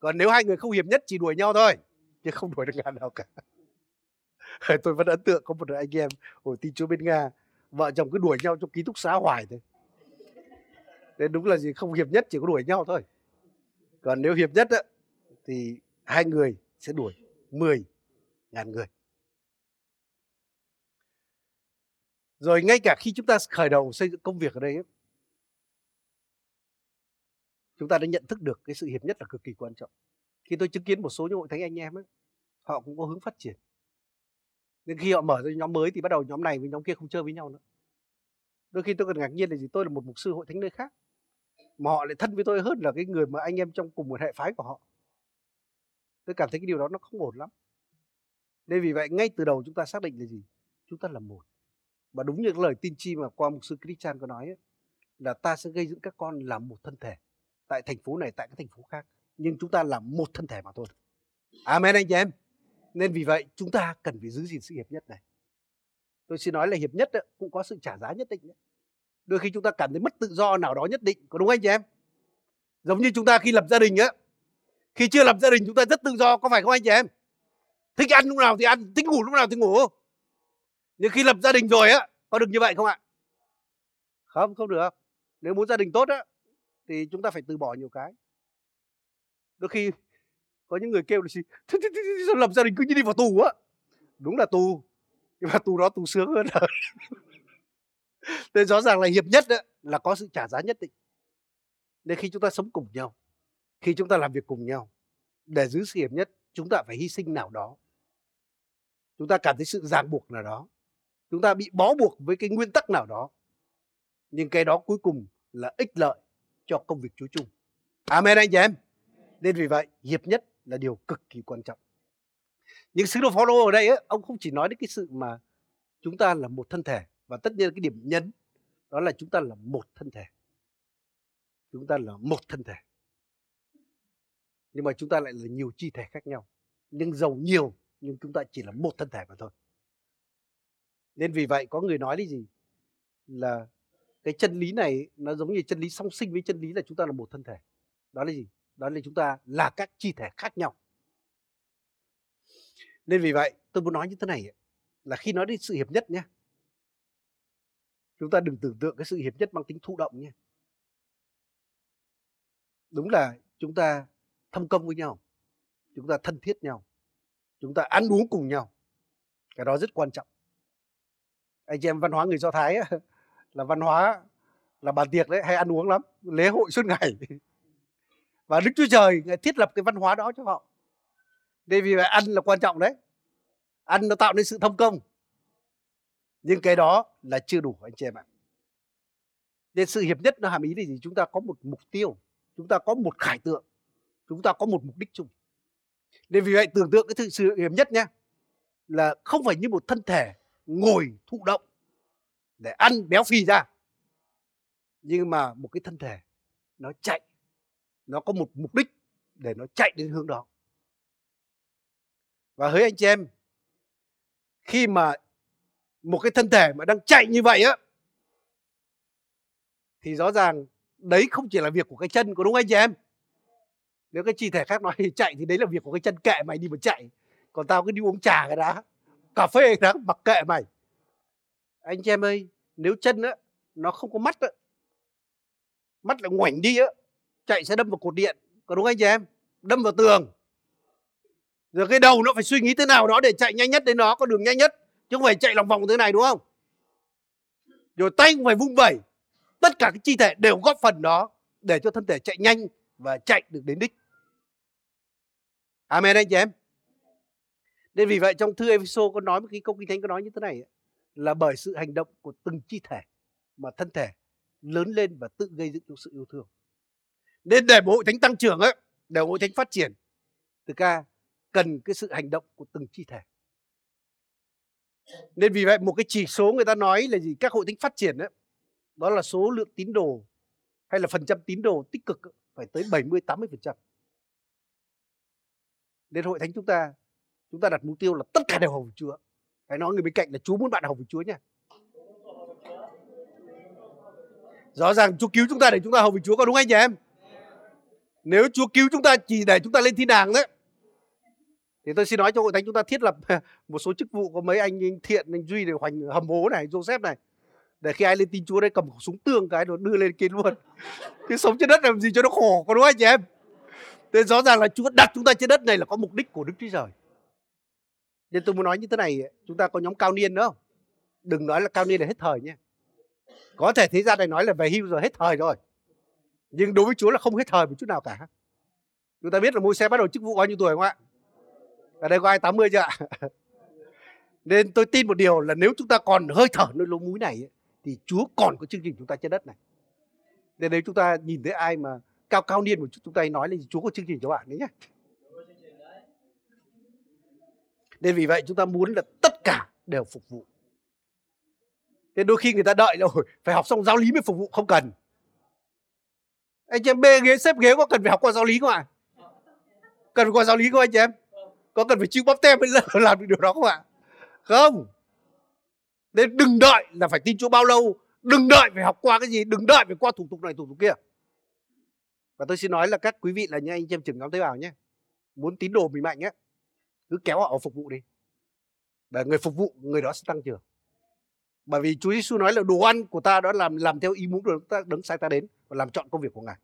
Còn nếu hai người không hiệp nhất chỉ đuổi nhau thôi chứ không đuổi được ngàn nào cả. Tôi vẫn ấn tượng có một anh em hồi tin chúa bên nga vợ chồng cứ đuổi nhau trong ký túc xá hoài thôi. Nên đúng là gì không hiệp nhất chỉ có đuổi nhau thôi. Còn nếu hiệp nhất á, thì hai người sẽ đuổi 10 ngàn người. Rồi ngay cả khi chúng ta khởi đầu xây dựng công việc ở đây ấy, chúng ta đã nhận thức được cái sự hiệp nhất là cực kỳ quan trọng. Khi tôi chứng kiến một số những hội thánh anh em ấy, họ cũng có hướng phát triển. Nên khi họ mở ra nhóm mới thì bắt đầu nhóm này với nhóm kia không chơi với nhau nữa. Đôi khi tôi còn ngạc nhiên là gì? Tôi là một mục sư hội thánh nơi khác mà họ lại thân với tôi hơn là cái người mà anh em trong cùng một hệ phái của họ. Tôi cảm thấy cái điều đó nó không ổn lắm. Nên vì vậy ngay từ đầu chúng ta xác định là gì? Chúng ta là một và đúng như lời tin chi mà qua mục sư Christian có nói ấy, là ta sẽ gây dựng các con làm một thân thể tại thành phố này tại các thành phố khác. Nhưng chúng ta là một thân thể mà thôi. Amen anh chị em. Nên vì vậy chúng ta cần phải giữ gìn sự hiệp nhất này. Tôi xin nói là hiệp nhất ấy, cũng có sự trả giá nhất định ấy. đôi khi chúng ta cảm thấy mất tự do nào đó nhất định có đúng anh chị em? Giống như chúng ta khi lập gia đình á khi chưa lập gia đình chúng ta rất tự do có phải không anh chị em? Thích ăn lúc nào thì ăn thích ngủ lúc nào thì ngủ nhưng khi lập gia đình rồi á, có được như vậy không ạ? Không không được. Nếu muốn gia đình tốt á, thì chúng ta phải từ bỏ nhiều cái. Đôi khi có những người kêu là gì? Sao lập gia đình cứ như đi vào tù á? Đúng là tù. Nhưng mà tù đó tù sướng hơn nên rõ ràng là hiệp nhất á, là có sự trả giá nhất định. Nên khi chúng ta sống cùng nhau, khi chúng ta làm việc cùng nhau, để giữ sự hiệp nhất, chúng ta phải hy sinh nào đó. Chúng ta cảm thấy sự ràng buộc nào đó chúng ta bị bó buộc với cái nguyên tắc nào đó. Nhưng cái đó cuối cùng là ích lợi cho công việc Chúa chung Amen anh chị em. Nên vì vậy hiệp nhất là điều cực kỳ quan trọng. Nhưng sứ đồ Phaolô ở đây ấy, ông không chỉ nói đến cái sự mà chúng ta là một thân thể và tất nhiên cái điểm nhấn đó là chúng ta là một thân thể. Chúng ta là một thân thể. Nhưng mà chúng ta lại là nhiều chi thể khác nhau. Nhưng giàu nhiều nhưng chúng ta chỉ là một thân thể mà thôi nên vì vậy có người nói đi gì? Là cái chân lý này nó giống như chân lý song sinh với chân lý là chúng ta là một thân thể. Đó là gì? Đó là chúng ta là các chi thể khác nhau. Nên vì vậy, tôi muốn nói như thế này là khi nói đến sự hiệp nhất nhé chúng ta đừng tưởng tượng cái sự hiệp nhất mang tính thụ động nhé đúng là chúng ta thâm công với nhau, chúng ta thân thiết nhau, chúng ta ăn uống cùng nhau. Cái đó rất quan trọng anh chị em văn hóa người do thái ấy, là văn hóa là bàn tiệc đấy hay ăn uống lắm lễ hội suốt ngày. Và đức chúa trời ngài thiết lập cái văn hóa đó cho họ. Đây vì vậy ăn là quan trọng đấy. Ăn nó tạo nên sự thông công. Nhưng cái đó là chưa đủ anh chị em ạ. Nên sự hiệp nhất nó hàm ý là gì? Chúng ta có một mục tiêu chúng ta có một khải tượng chúng ta có một mục đích chung. Nên vì vậy tưởng tượng cái sự hiệp nhất nhé là không phải như một thân thể ngồi thụ động để ăn béo phì ra. Nhưng mà một cái thân thể nó chạy, nó có một mục đích để nó chạy đến hướng đó. Và hỡi anh chị em, khi mà một cái thân thể mà đang chạy như vậy á, thì rõ ràng đấy không chỉ là việc của cái chân có đúng anh chị em? Nếu cái chi thể khác nói thì chạy thì đấy là việc của cái chân kệ mày đi mà chạy, còn tao cứ đi uống trà cái đã cà phê đó mặc kệ mày. Anh chị em ơi, nếu chân á, nó không có mắt á, mắt lại ngoảnh đi á, chạy sẽ đâm vào cột điện, có đúng anh chị em? Đâm vào tường. Rồi cái đầu nó phải suy nghĩ thế nào đó để chạy nhanh nhất đến nó có đường nhanh nhất, chứ không phải chạy lòng vòng thế này, đúng không? Rồi tay cũng phải vung vẩy. Tất cả các chi thể đều góp phần đó để cho thân thể chạy nhanh và chạy được đến đích. Amen anh chị em nên vì vậy trong thư Ephesos có nói một cái câu kinh thánh có nói như thế này là bởi sự hành động của từng chi thể mà thân thể lớn lên và tự gây dựng trong sự yêu thương. Nên để bộ hội thánh tăng trưởng ấy để hội thánh phát triển thực ra cần cái sự hành động của từng chi thể. Nên vì vậy một cái chỉ số người ta nói là gì? Các hội thánh phát triển ấy, đó là số lượng tín đồ hay là phần trăm tín đồ tích cực phải tới 70 80 phần trăm. Nên hội thánh chúng ta chúng ta đặt mục tiêu là tất cả đều hầu với Chúa. Hãy nói người bên cạnh là Chúa muốn bạn hầu với Chúa nha. Rõ ràng Chúa cứu chúng ta để chúng ta hầu với Chúa có đúng anh chị em? Nếu Chúa cứu chúng ta chỉ để chúng ta lên thiên đàng đấy thì tôi xin nói cho hội thánh chúng ta thiết lập một số chức vụ có mấy anh, anh thiện anh duy để hoành hầm hố này joseph này để khi ai lên tin chúa đây cầm súng tương cái rồi đưa lên kia luôn. Cái sống trên đất làm gì cho nó khổ có đúng không anh chị em? Thế rõ ràng là chúa đặt chúng ta trên đất này là có mục đích của đức chúa trời nên tôi muốn nói như thế này, chúng ta có nhóm cao niên nữa không? Đừng nói là cao niên là hết thời nhé. Có thể thế gian này nói là về hưu rồi, hết thời rồi. Nhưng đối với chúa là không hết thời một chút nào cả. Chúng ta biết là mua xe bắt đầu chức vụ bao nhiêu tuổi không ạ? Ở đây có ai 80 chưa ạ? Nên tôi tin một điều là nếu chúng ta còn hơi thở nơi lỗ mũi này thì Chúa còn có chương trình chúng ta trên đất này. Nên nếu chúng ta nhìn thấy ai mà cao cao niên một chút, chúng ta nói là Chúa có chương trình cho bạn đấy nhé. Nên vì vậy chúng ta muốn là tất cả đều phục vụ. Nên đôi khi người ta đợi rồi phải học xong giáo lý mới phục vụ không cần. Anh chị em bê ghế xếp ghế có cần phải học qua giáo lý không ạ? Cần phải qua giáo lý không anh chị em? Có cần phải chịu bắp tem mới làm được điều đó không ạ? Không. Nên đừng đợi là phải tin Chúa bao lâu, đừng đợi phải học qua cái gì, đừng đợi phải qua thủ tục này thủ tục kia. Và tôi xin nói là các quý vị là như anh chị em trưởng nhóm tế bào nhé. Muốn tín đồ mình mạnh nhé, cứ kéo họ phục vụ đi. Để người phục vụ, người đó sẽ tăng trưởng. Bởi vì Chúa Giêsu nói là đồ ăn của ta đó làm làm theo ý muốn của ta đứng sai ta đến và làm chọn công việc của Ngài.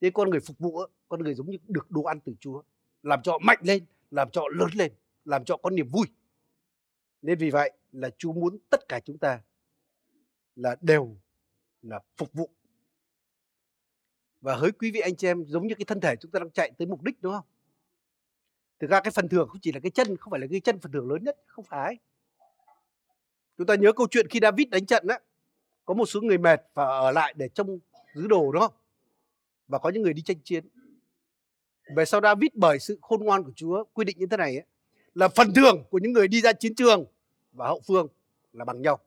Thế con người phục vụ, con người giống như được đồ ăn từ Chúa, làm cho họ mạnh lên, làm cho họ lớn lên, làm cho họ có niềm vui. Nên vì vậy là Chúa muốn tất cả chúng ta là đều là phục vụ. Và hỡi quý vị anh chị em giống như cái thân thể chúng ta đang chạy tới mục đích đúng không? Thực ra cái phần thưởng không chỉ là cái chân, không phải là cái chân phần thưởng lớn nhất, không phải. Chúng ta nhớ câu chuyện khi David đánh trận á, có một số người mệt và ở lại để trông giữ đồ đúng không Và có những người đi tranh chiến. Về sau David bởi sự khôn ngoan của Chúa quy định như thế này ấy, là phần thưởng của những người đi ra chiến trường và hậu phương là bằng nhau.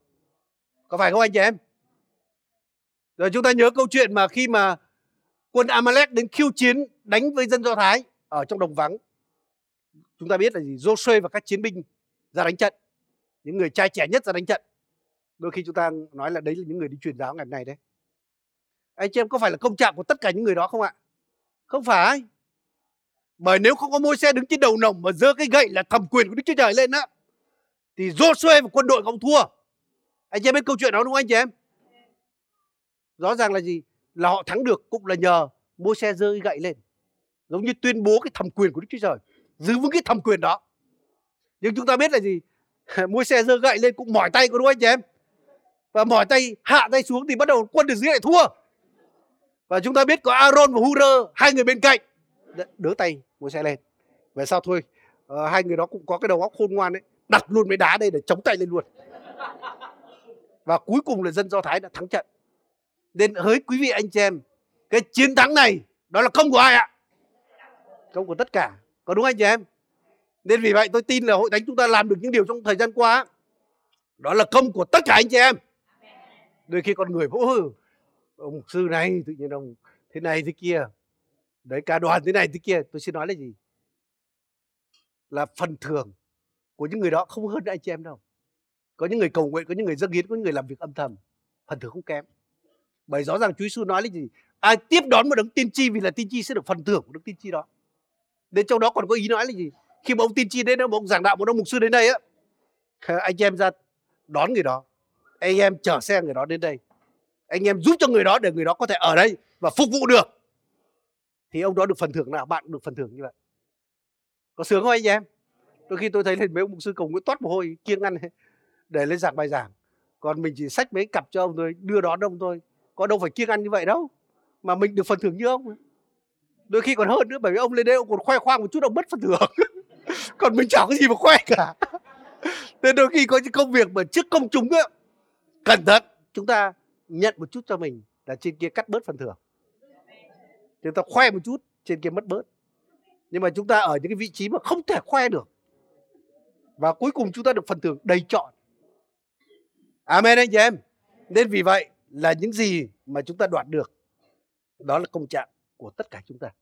Có phải không anh chị em? Rồi chúng ta nhớ câu chuyện mà khi mà quân Amalek đến khiêu chiến đánh với dân Do Thái ở trong đồng vắng. Chúng ta biết là gì? Joshua và các chiến binh ra đánh trận. Những người trai trẻ nhất ra đánh trận. Đôi khi chúng ta nói là đấy là những người đi truyền giáo ngày này đấy. Anh chị em có phải là công trạng của tất cả những người đó không ạ? Không phải. Bởi nếu không có môi xe đứng trên đầu nồng mà giơ cái gậy là thẩm quyền của Đức Chúa Trời lên á, thì Joshua và quân đội không thua. Anh chị em biết câu chuyện đó đúng không anh chị em? Rõ ràng là gì? Là họ thắng được cũng là nhờ môi xe giơ cái gậy lên. Giống như tuyên bố cái thẩm quyền của Đức Chúa Trời. Giữ vững cái thẩm quyền đó. Nhưng chúng ta biết là gì? môi xe dơ gậy lên cũng mỏi tay có đúng không anh chị em? Và mỏi tay hạ tay xuống thì bắt đầu quân được dưới lại thua. Và chúng ta biết có Aaron và Hurơ hai người bên cạnh đỡ tay mua xe lên về sau thôi uh, hai người đó cũng có cái đầu óc khôn ngoan đấy đặt luôn mấy đá đây để chống tay lên luôn và cuối cùng là dân do thái đã thắng trận nên hỡi quý vị anh chị em cái chiến thắng này đó là công của ai ạ công của tất cả có đúng anh chị em? Nên vì vậy tôi tin là hội thánh chúng ta làm được những điều trong thời gian qua. Đó là công của tất cả anh chị em. Đôi khi con người vỗ ông mục sư này, tự nhiên ông thế này thế kia. Đấy cả đoàn thế này thế kia. Tôi xin nói là gì? Là phần thưởng của những người đó không hơn anh chị em đâu. Có những người cầu nguyện, có những người dâng hiến, có những người làm việc âm thầm. Phần thưởng không kém. Bởi rõ ràng Chúa Giêsu nói là gì? Ai tiếp đón một đấng tiên tri vì là tiên tri sẽ được phần thưởng của đấng tiên tri đó đến trong đó còn có ý nói là gì? Khi mà ông tiên tri đến đó ông giảng đạo một ông mục sư đến đây á anh em ra đón người đó. Anh em chở xe người đó đến đây. Anh em giúp cho người đó để người đó có thể ở đây và phục vụ được. Thì ông đó được phần thưởng nào? Bạn được phần thưởng như vậy. Có sướng không anh em? Đôi khi tôi thấy lên mấy ông mục sư cầu nguyện toát mồ hôi, kiêng ăn để lên giảng bài giảng. Còn mình chỉ sách mấy cặp cho ông thôi, đưa đón ông thôi. Có đâu phải kiêng ăn như vậy đâu. Mà mình được phần thưởng như ông đôi khi còn hơn nữa, bởi vì ông lên đây ông còn khoe khoang một chút, ông mất phần thưởng. Còn mình chẳng có gì mà khoe cả. Nên đôi khi có những công việc mà trước công chúng á cẩn thận, chúng ta nhận một chút cho mình là trên kia cắt bớt phần thưởng. Chúng ta khoe một chút, trên kia mất bớt. Nhưng mà chúng ta ở những cái vị trí mà không thể khoe được. Và cuối cùng chúng ta được phần thưởng đầy trọn. Amen anh chị em. Nên vì vậy là những gì mà chúng ta đoạt được, đó là công trạng của tất cả chúng ta.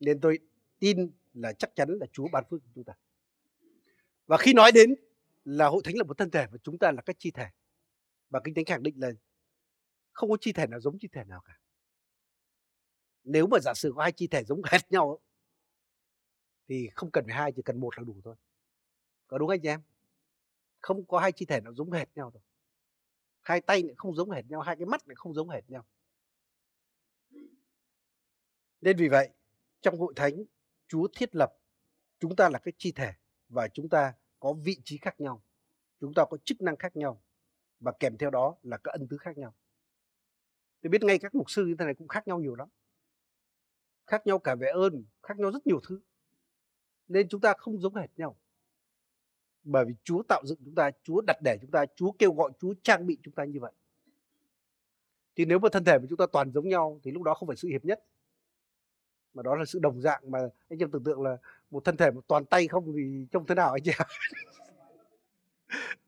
Nên tôi tin là chắc chắn là Chúa ban phước cho chúng ta. Và khi nói đến là hội thánh là một thân thể và chúng ta là các chi thể, và kinh thánh khẳng định là không có chi thể nào giống chi thể nào cả. Nếu mà giả sử có hai chi thể giống hệt nhau thì không cần phải hai, chỉ cần một là đủ thôi. Có đúng anh em? Không có hai chi thể nào giống hệt nhau đâu. Hai tay lại không giống hệt nhau, hai cái mắt lại không giống hệt nhau nên vì vậy, trong hội thánh, Chúa thiết lập chúng ta là cái chi thể và chúng ta có vị trí khác nhau, chúng ta có chức năng khác nhau và kèm theo đó là các ân tứ khác nhau. Tôi biết ngay các mục sư như thế này cũng khác nhau nhiều lắm. Khác nhau cả về ơn, khác nhau rất nhiều thứ. Nên chúng ta không giống hệt nhau. Bởi vì Chúa tạo dựng chúng ta, Chúa đặt để chúng ta, Chúa kêu gọi, Chúa trang bị chúng ta như vậy. Thì nếu mà thân thể của chúng ta toàn giống nhau thì lúc đó không phải sự hiệp nhất mà đó là sự đồng dạng mà anh em tưởng tượng là một thân thể một toàn tay không thì trông thế nào anh chị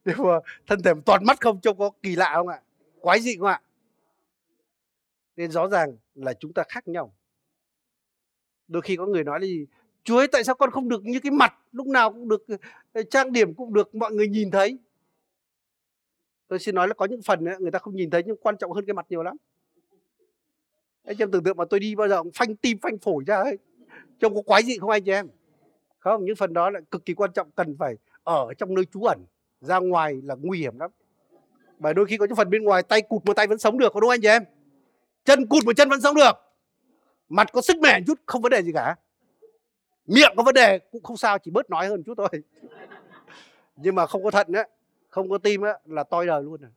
nếu mà thân thể một toàn mắt không trông có kỳ lạ không ạ? Quái dị không ạ? Nên rõ ràng là chúng ta khác nhau. Đôi khi có người nói là gì? Chúa ơi tại sao con không được như cái mặt lúc nào cũng được ờ, trang điểm cũng được mọi người nhìn thấy? Tôi xin nói là có những phần ấy, người ta không nhìn thấy nhưng quan trọng hơn cái mặt nhiều lắm anh em tưởng tượng mà tôi đi bao giờ cũng phanh tim phanh phổi ra ấy. Trông có quái gì không anh chị em? Không những phần đó là cực kỳ quan trọng cần phải ở trong nơi trú ẩn ra ngoài là nguy hiểm lắm. Bởi đôi khi có những phần bên ngoài tay cụt một tay vẫn sống được có đúng không anh chị em? Chân cụt một chân vẫn sống được. Mặt có sức mẻ chút không vấn đề gì cả. Miệng có vấn đề cũng không sao chỉ bớt nói hơn chút thôi. Nhưng mà không có thận á không có tim á là toi đời luôn rồi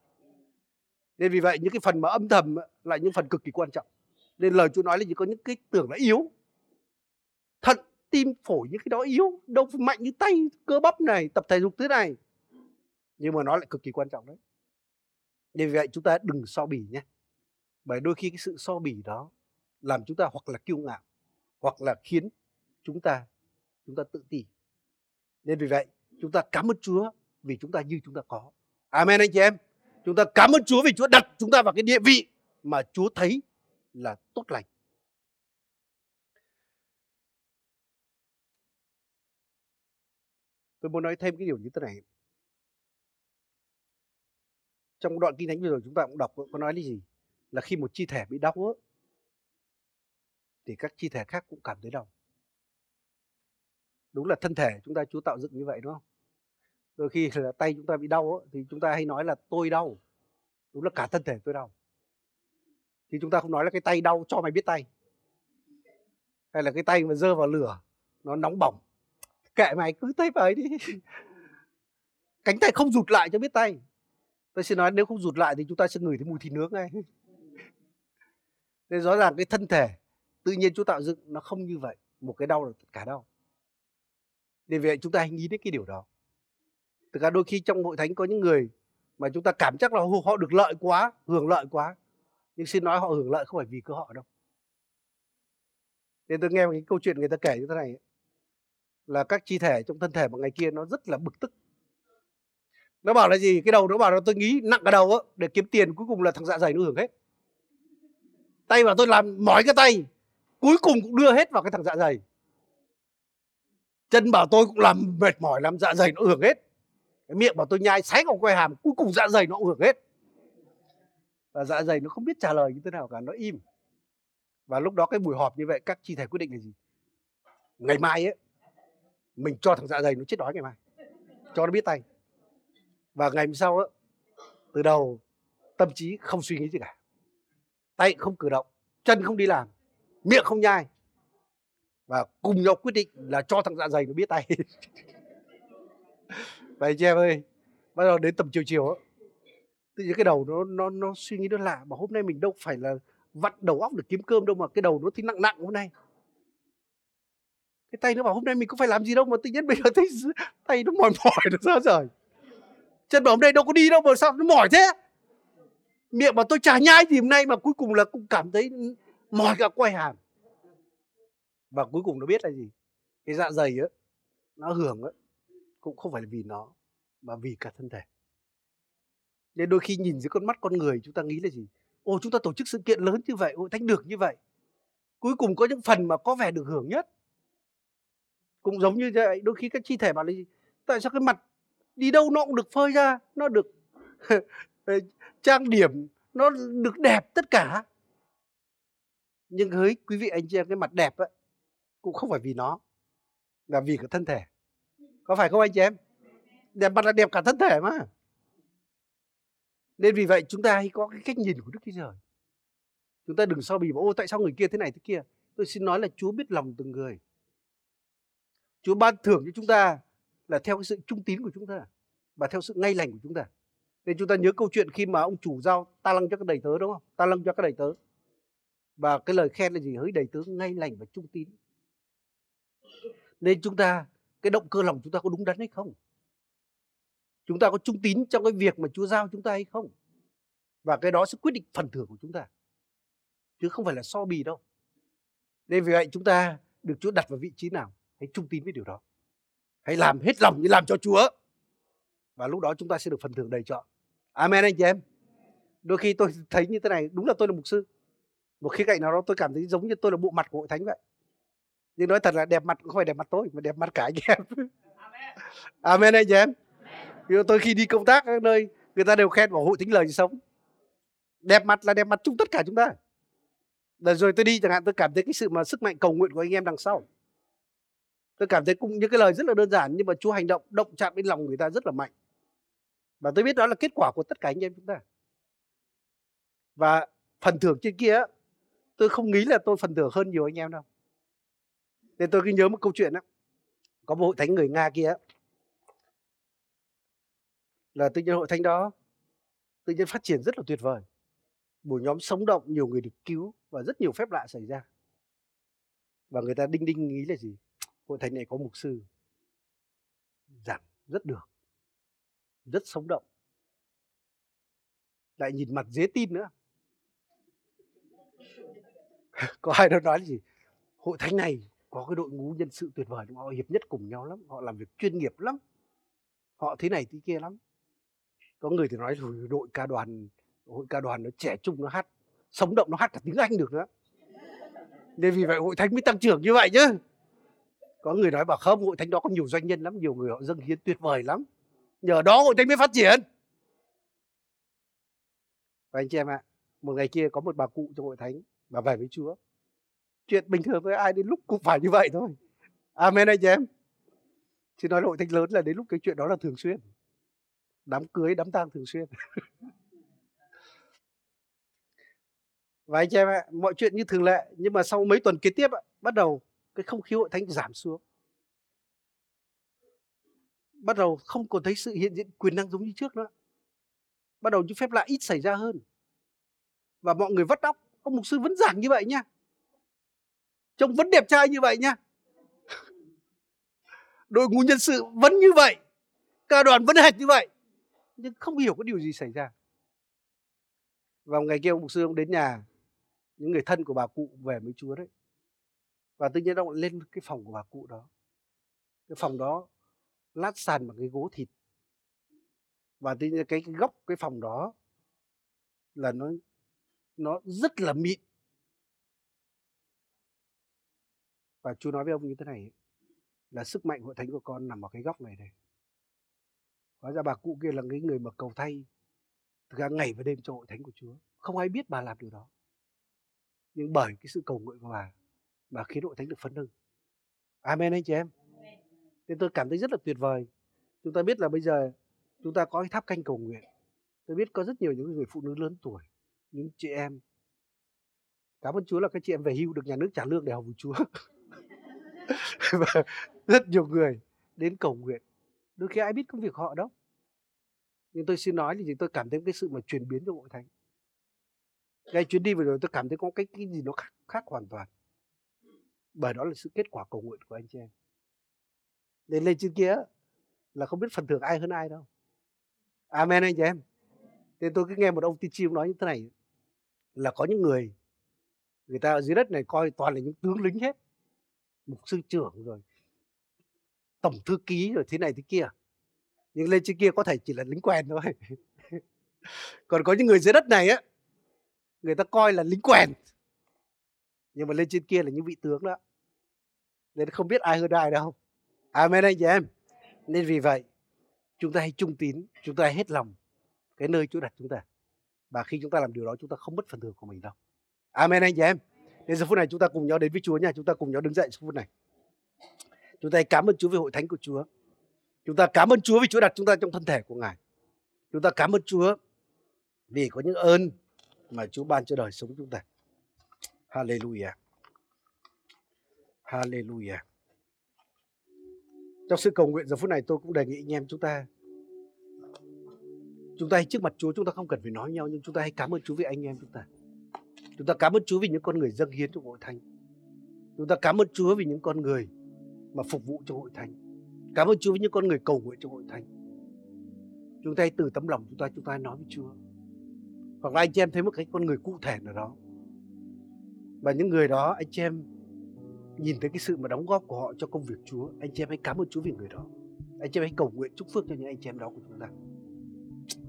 nên vì vậy những cái phần mà âm thầm á, là những phần cực kỳ quan trọng nên lời Chúa nói là chỉ có những cái tưởng là yếu. Thận tim phổi những cái đó yếu đâu phải mạnh như tay, cơ bắp này, tập thể dục thế này. Nhưng mà nó lại cực kỳ quan trọng đấy. Nên vì vậy chúng ta đừng so bì nhé. Bởi đôi khi cái sự so bì đó làm chúng ta hoặc là kiêu ngạo, hoặc là khiến chúng ta chúng ta tự ti. Nên vì vậy chúng ta cảm ơn Chúa vì chúng ta như chúng ta có. Amen anh chị em. Chúng ta cảm ơn Chúa vì Chúa đặt chúng ta vào cái địa vị mà Chúa thấy là tốt lành. Tôi muốn nói thêm cái điều như thế này. Trong đoạn kinh thánh vừa rồi chúng ta cũng đọc, có nói cái gì? Là khi một chi thể bị đau thì các chi thể khác cũng cảm thấy đau. Đúng là thân thể chúng ta Chúa tạo dựng như vậy, đúng không? Đôi khi là tay chúng ta bị đau thì chúng ta hay nói là tôi đau. Đúng là cả thân thể tôi đau thì chúng ta không nói là cái tay đau cho mày biết tay. Hay là cái tay mà dơ vào lửa, nó nóng bỏng. Kệ mày, cứ tay vào đi. Cánh tay không rụt lại cho biết tay. Tôi sẽ nói nếu không rụt lại thì chúng ta sẽ ngửi thấy mùi thịt nướng ngay. Nên rõ ràng cái thân thể, tự nhiên Chúa tạo dựng nó không như vậy. Một cái đau là tất cả đau. Nên vậy chúng ta hãy nghĩ đến cái điều đó. Thực ra đôi khi trong hội thánh có những người mà chúng ta cảm chắc là họ được lợi quá, hưởng lợi quá nhưng xin nói họ hưởng lợi không phải vì cơ họ đâu. Nên tôi nghe một cái câu chuyện người ta kể như thế này là các chi thể trong thân thể một ngày kia nó rất là bực tức. Nó bảo là gì? Cái đầu nó bảo là tôi nghĩ nặng cả đầu á, để kiếm tiền cuối cùng là thằng dạ dày nó hưởng hết. Tay bảo tôi làm mỏi cái tay, cuối cùng cũng đưa hết vào cái thằng dạ dày. Chân bảo tôi cũng làm mệt mỏi, làm dạ dày nó hưởng hết. Cái miệng bảo tôi nhai sái vào quay hàm, cuối cùng dạ dày nó cũng hưởng hết và dạ dày nó không biết trả lời như thế nào cả nó im. Và lúc đó cái buổi họp như vậy các chi thể quyết định là gì? Ngày mai ấy mình cho thằng dạ dày nó chết đói ngày mai. Cho nó biết tay. Và ngày hôm sau ấy, từ đầu tâm trí không suy nghĩ gì cả. Tay không cử động chân không đi làm miệng không nhai. Và cùng nhau quyết định là cho thằng dạ dày nó biết tay. Vậy chị em ơi bắt đầu đến tầm chiều chiều á tự nhiên cái đầu nó nó nó suy nghĩ nó lạ mà hôm nay mình đâu phải là vặn đầu óc để kiếm cơm đâu mà cái đầu nó thấy nặng nặng hôm nay. Cái tay nó bảo hôm nay mình có phải làm gì đâu mà tự nhiên bây giờ thấy tay nó mỏi mỏi nó ra rồi chân bảo hôm nay đâu có đi đâu mà sao nó mỏi thế? Miệng bảo tôi chả nhai gì hôm nay mà cuối cùng là cũng cảm thấy mỏi cả quay hàm. Và cuối cùng nó biết là gì? Cái dạ dày á, nó hưởng á, cũng không phải là vì nó, mà vì cả thân thể nên đôi khi nhìn dưới con mắt con người chúng ta nghĩ là gì? Ồ chúng ta tổ chức sự kiện lớn như vậy hội thánh được như vậy. Cuối cùng có những phần mà có vẻ được hưởng nhất. Cũng giống như vậy đôi khi các chi thể bảo là gì? Tại sao cái mặt đi đâu nó cũng được phơi ra nó được trang điểm nó được đẹp tất cả. Nhưng hỡi quý vị anh chị em cái mặt đẹp ấy, cũng không phải vì nó là vì cái thân thể. Có phải không anh chị em? Đẹp mặt là đẹp cả thân thể mà nên vì vậy chúng ta hãy có cái cách nhìn của Đức Chúa Trời. Chúng ta đừng so bì ô, tại sao người kia thế này thế kia? Tôi xin nói là Chúa biết lòng từng người. Chúa ban thưởng cho chúng ta là theo cái sự trung tín của chúng ta và theo sự ngay lành của chúng ta. Nên chúng ta nhớ câu chuyện khi mà ông chủ giao ta lăng cho các đầy tớ, đúng không? Ta lăng cho các đầy tớ. Và cái lời khen là gì? Hỡi đầy tớ ngay lành và trung tín. Nên chúng ta, cái động cơ lòng chúng ta có đúng đắn hay không? Chúng ta có trung tín trong cái việc mà Chúa giao chúng ta hay không? Và cái đó sẽ quyết định phần thưởng của chúng ta chứ không phải là so bì đâu. Nên vì vậy chúng ta được Chúa đặt vào vị trí nào hãy trung tín với điều đó. Hãy làm hết lòng như làm cho Chúa. Và lúc đó chúng ta sẽ được phần thưởng đầy trọn. Amen anh chị em. Đôi khi tôi thấy như thế này đúng là tôi là mục sư. Một khía cạnh nào đó tôi cảm thấy giống như tôi là bộ mặt của hội thánh vậy. Nhưng nói thật là đẹp mặt không phải đẹp mặt tôi mà đẹp mặt cả anh em. Amen anh chị em nhưng tôi khi đi công tác các nơi, người ta đều khen bảo hội thánh lời sống. Đẹp mặt là đẹp mặt chung tất cả chúng ta. Rồi tôi đi chẳng hạn, tôi cảm thấy cái sự mà sức mạnh cầu nguyện của anh em đằng sau. Tôi cảm thấy cũng những cái lời rất là đơn giản, nhưng mà Chúa hành động động chạm đến lòng người ta rất là mạnh. Và tôi biết đó là kết quả của tất cả anh em chúng ta. Và phần thưởng trên kia tôi không nghĩ là tôi phần thưởng hơn nhiều anh em đâu. Nên tôi cứ nhớ một câu chuyện đó có một hội thánh người nga kia là tự nhiên hội thánh đó tự nhiên phát triển rất là tuyệt vời. Buổi nhóm sống động, nhiều người được cứu và rất nhiều phép lạ xảy ra. Và người ta đinh đinh nghĩ là gì? Hội thánh này có mục sư giảng rất được, rất sống động. Lại nhìn mặt dễ tin nữa. Có ai đó nói là gì? Hội thánh này có cái đội ngũ nhân sự tuyệt vời họ hiệp nhất cùng nhau lắm, họ làm việc chuyên nghiệp lắm, họ thế này thế kia lắm có người thì nói rồi đội ca đoàn, hội ca đoàn nó trẻ trung, nó hát, sống động, nó hát cả tiếng anh được nữa. Nên vì vậy hội thánh mới tăng trưởng như vậy chứ. Có người nói bảo không, hội thánh đó có nhiều doanh nhân lắm, nhiều người họ dâng hiến tuyệt vời lắm. Nhờ đó hội thánh mới phát triển. Và anh chị em ạ, một ngày kia có một bà cụ trong hội thánh bà về với chúa. Chuyện bình thường với ai đến lúc cũng phải như vậy thôi. Amen anh chị em. Chứ nói hội thánh lớn là đến lúc cái chuyện đó là thường xuyên đám cưới, đám tang thường xuyên. Và anh chị em ạ, mọi chuyện như thường lệ, nhưng mà sau mấy tuần kế tiếp bắt đầu cái không khí hội thánh giảm xuống. Bắt đầu không còn thấy sự hiện diện quyền năng giống như trước nữa. Bắt đầu những phép lạ ít xảy ra hơn. Và mọi người vắt óc ông mục sư vẫn giảng như vậy nha. Trông vẫn đẹp trai như vậy nha. Đội ngũ nhân sự vẫn như vậy. Ca đoàn vẫn hệt như vậy nhưng không hiểu có điều gì xảy ra. Vào ngày kia ông mục sư ông đến nhà những người thân của bà cụ về với chúa đấy. Và tự nhiên ông lên cái phòng của bà cụ đó. Cái phòng đó lát sàn bằng cái gỗ thịt. Và tự nhiên cái, cái góc cái phòng đó là nó nó rất là mịn. Và chú nói với ông như thế này là sức mạnh hội thánh của con nằm ở cái góc này này hóa ra bà cụ kia là cái người mà cầu thay thực ra ngày và đêm cho hội thánh của chúa. Không ai biết bà làm điều đó. Nhưng bởi cái sự cầu nguyện của bà bà khiến hội thánh được phấn hưng amen anh chị em. Nên tôi cảm thấy rất là tuyệt vời. Chúng ta biết là bây giờ chúng ta có cái tháp canh cầu nguyện. Tôi biết có rất nhiều những người phụ nữ lớn tuổi những chị em. Cảm ơn Chúa là các chị em về hưu được nhà nước trả lương để học với Chúa. Và rất nhiều người đến cầu nguyện đôi khi ai biết công việc họ đâu. Nhưng tôi xin nói thì tôi cảm thấy cái sự mà chuyển biến trong hội thánh. Ngay chuyến đi vừa rồi tôi cảm thấy có cái cái gì nó khác, khác hoàn toàn. Bởi đó là sự kết quả cầu nguyện của anh chị em. Nên lên trên kia là không biết phần thưởng ai hơn ai đâu. Amen anh chị em. Nên tôi cứ nghe một ông tiên tri nói như thế này. Là có những người người ta ở dưới đất này coi toàn là những tướng lính hết. Mục sư trưởng rồi tổng thư ký rồi thế này thế kia. Nhưng lên trên kia có thể chỉ là lính quen thôi. Còn có những người dưới đất này á, người ta coi là lính quèn. Nhưng mà lên trên kia là những vị tướng đó. Nên không biết ai hơn ai đâu. Amen anh chị em. Nên vì vậy, chúng ta hãy trung tín, chúng ta hãy hết lòng. Cái nơi Chúa đặt chúng ta. Và khi chúng ta làm điều đó, chúng ta không mất phần thưởng của mình đâu. Amen anh chị em. Đến giờ phút này chúng ta cùng nhau đến với Chúa nha. Chúng ta cùng nhau đứng dậy trong phút này. Chúng ta cảm ơn Chúa về hội thánh của Chúa. Chúng ta cảm ơn Chúa vì Chúa đặt chúng ta trong thân thể của Ngài. Chúng ta cảm ơn Chúa vì có những ơn mà Chúa ban cho đời sống chúng ta. Hallelujah. Hallelujah. Trong sự cầu nguyện giờ phút này tôi cũng đề nghị anh em chúng ta chúng ta hãy trước mặt Chúa, chúng ta không cần phải nói nhau, nhưng chúng ta hãy cảm ơn Chúa vì anh em chúng ta. Chúng ta cảm ơn Chúa vì những con người dâng hiến cho hội thánh. Chúng ta cảm ơn Chúa vì những con người mà phục vụ cho hội thánh. Cảm ơn Chúa với những con người cầu nguyện cho hội thánh. Chúng ta hãy từ tấm lòng chúng ta chúng ta nói với Chúa. Hoặc là anh chị em thấy một cái con người cụ thể nào đó. Và những người đó anh chị em nhìn thấy cái sự mà đóng góp của họ cho công việc Chúa. Anh chị em hãy cảm ơn Chúa vì người đó. Anh chị em hãy cầu nguyện chúc phước cho những anh chị em đó của chúng ta.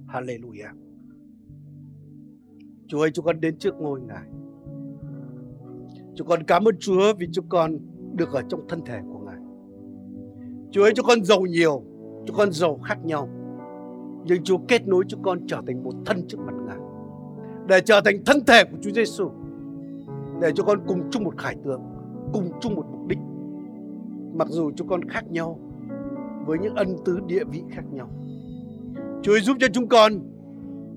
Hallelujah. Chúa ơi, chúng con đến trước ngôi Ngài. Chúng con cảm ơn Chúa vì chúng con được ở trong thân thể của Chúa ơi, cho con giàu nhiều, cho con giàu khác nhau. Nhưng Chúa kết nối cho con trở thành một thân trước mặt Ngài. Để trở thành thân thể của Chúa Giêsu. Để cho con cùng chung một khải tượng, cùng chung một mục đích. Mặc dù chúng con khác nhau với những ân tứ địa vị khác nhau. Chúa ơi, giúp cho chúng con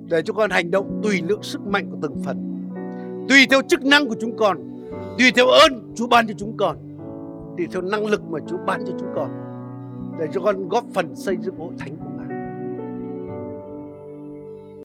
để cho con hành động tùy lượng sức mạnh của từng phần tùy theo chức năng của chúng con tùy theo ơn Chúa ban cho chúng con tùy theo năng lực mà Chúa ban cho chúng con để cho con góp phần xây dựng hội thánh